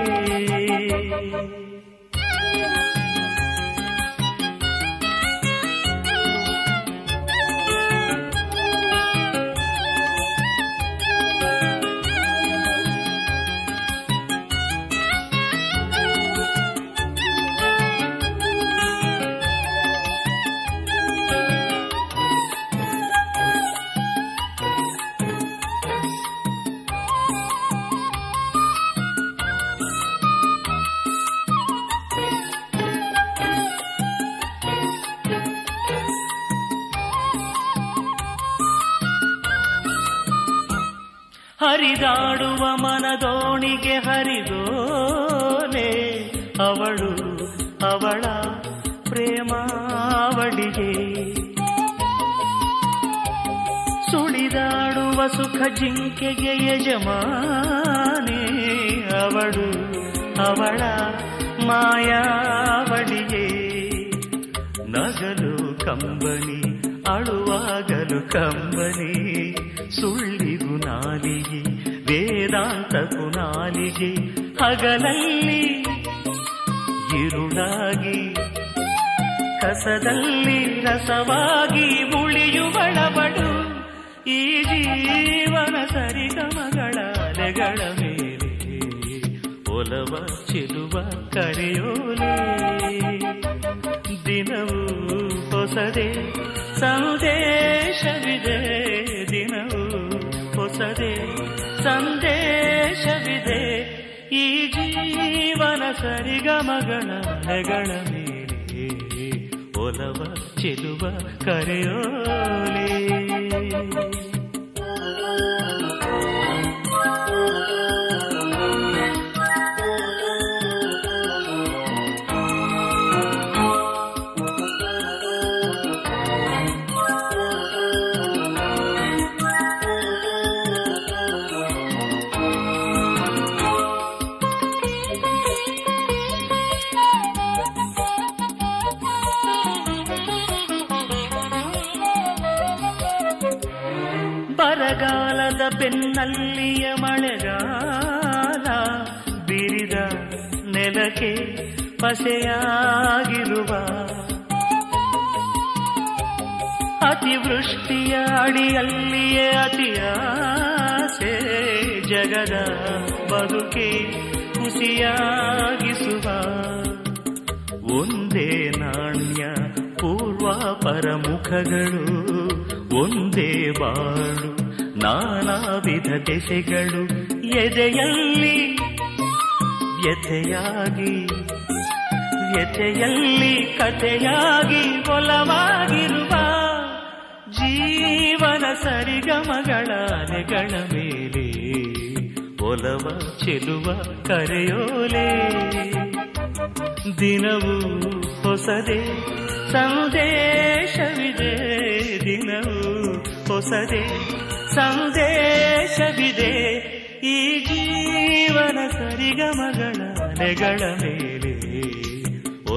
ಜಿಂಕೆಗೆ ಯಜಮಾನೆ ಅವಳು, ಅವಳ ಮಾಯಾವಳಿಗೆ ನಗಲು ಕಂಬನಿ, ಅಳುವಾಗಲು ಕಂಬನಿ, ಸುಳ್ಳಿಗು ನಾಲಿಗೆ, ವೇದಾಂತ ಕುನಾಲಿಗೆ, ಹಗಲಲ್ಲಿ ಇರುಳಾಗಿ, ಕಸದಲ್ಲಿ ರಸವಾಗಿ ಮುಳಿಯುವಳಬಡು ಕರೆಯೋಲೆ. ದಿನವೂ ಹೊಸದೆ, ಸಂದೇಶವಿದೆ. ದಿನವೂ ಹೊಸದೆ, ಸಂದೇಶವಿದೆ. ಈ ಜೀವನ ಸರಿಗಮಗಳ ಹೆಗಳ ಮೇಲೆ, ಒಲವ ಚೆಲುವ ಕರೆಯೋಲೆ ಪಸೆಯಾಗಿರುವ ಅತಿವೃಷ್ಟಿಯ ಅಡಿಯಲ್ಲಿಯೇ ಅತಿಯಾಸೆ ಜಗದ ಬದುಕೆ ಖುಷಿಯಾಗಿಸುವ ಒಂದೇ ನಾಣ್ಯ ಪೂರ್ವ ಪರಮುಖಗಳು, ಒಂದೇ ಬಾಳು, ನಾನಾ ವಿಧ ದೆಸೆಗಳು ಎದೆಯಲ್ಲಿ ವ್ಯಥೆಯಾಗಿ ಎತೆಯಲ್ಲಿ ಕಥೆಯಾಗಿ ಒಲವಾಗಿರುವ ಜೀವನ ಸರಿಗಮಗಳ ನೆಗಳ ಮೇಲೆ ಒಲವ ಚೆಲುವ ಕರೆಯೋಲೆ. ದಿನವೂ ಹೊಸದೆ, ಸಂದೇಶವಿದೆ. ದಿನವೂ ಹೊಸದೆ, ಸಂದೇಶವಿದೆ. ಈ ಜೀವನ ಸರಿಗಮಗಳ ನೆಗಳ ಮೇಲೆ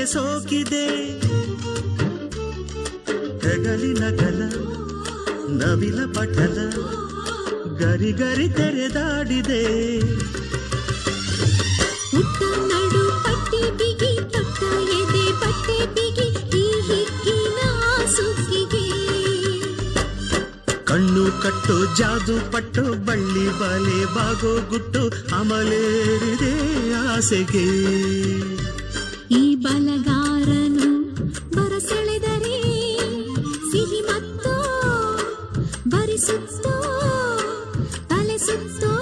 ಅಲೆ ಸೋಕಿದೆ. ಹೆಗಲಿನ ಗಲ ನವಿಲ ಪಟಲ ಗರಿ ಗರಿ ತೆರೆದಾಡಿದೆ. ನಡು ಪಟ್ಟಿ ಬಿಗಿ ತೊಟ್ಟ ಎದೆ ಬಟ್ಟೆ ಬಿಗಿ ಈ ಸುಗ್ಗಿಗೆ. ಕಣ್ಣು ಕಟ್ಟು ಜಾದು ಪಟ್ಟು ಬಳ್ಳಿ ಬಲೆ ಬಾಗೋ ಗುಟ್ಟು ಅಮಲೇರಿದೆ ಆಸೆಗೆ. ಬಲಗಾರನು ಬರಸೆಳೆದರೆ ಸಿಹಿ ಮತ್ತು ಬರಿಸುತ್ತೋ ತಲೆ ಸುತ್ತೋ.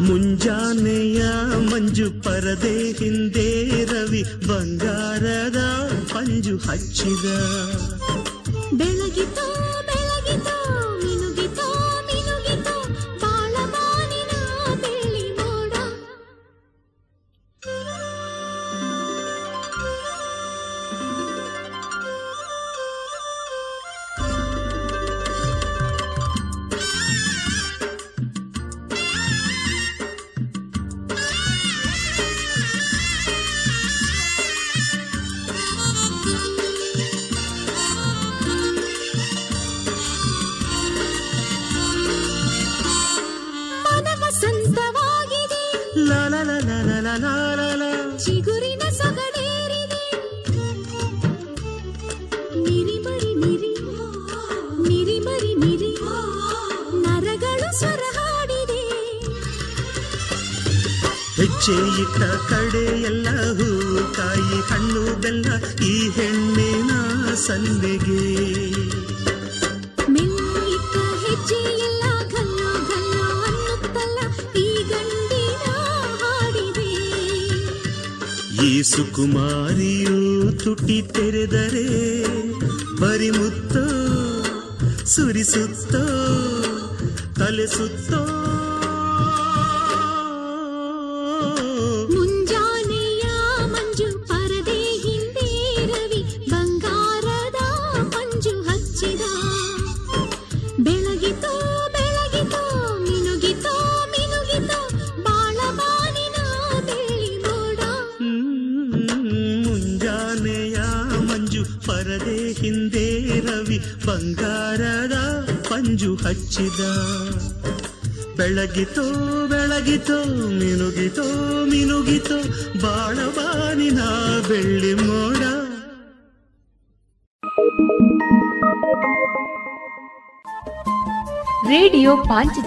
ಮುಂಜಾನೆಯ ಮಂಜು ಪರದೆ ಹಿಂದೆ ರವಿ ಬಂಗಾರದ ಪಂಜು ಹಚ್ಚಿದ.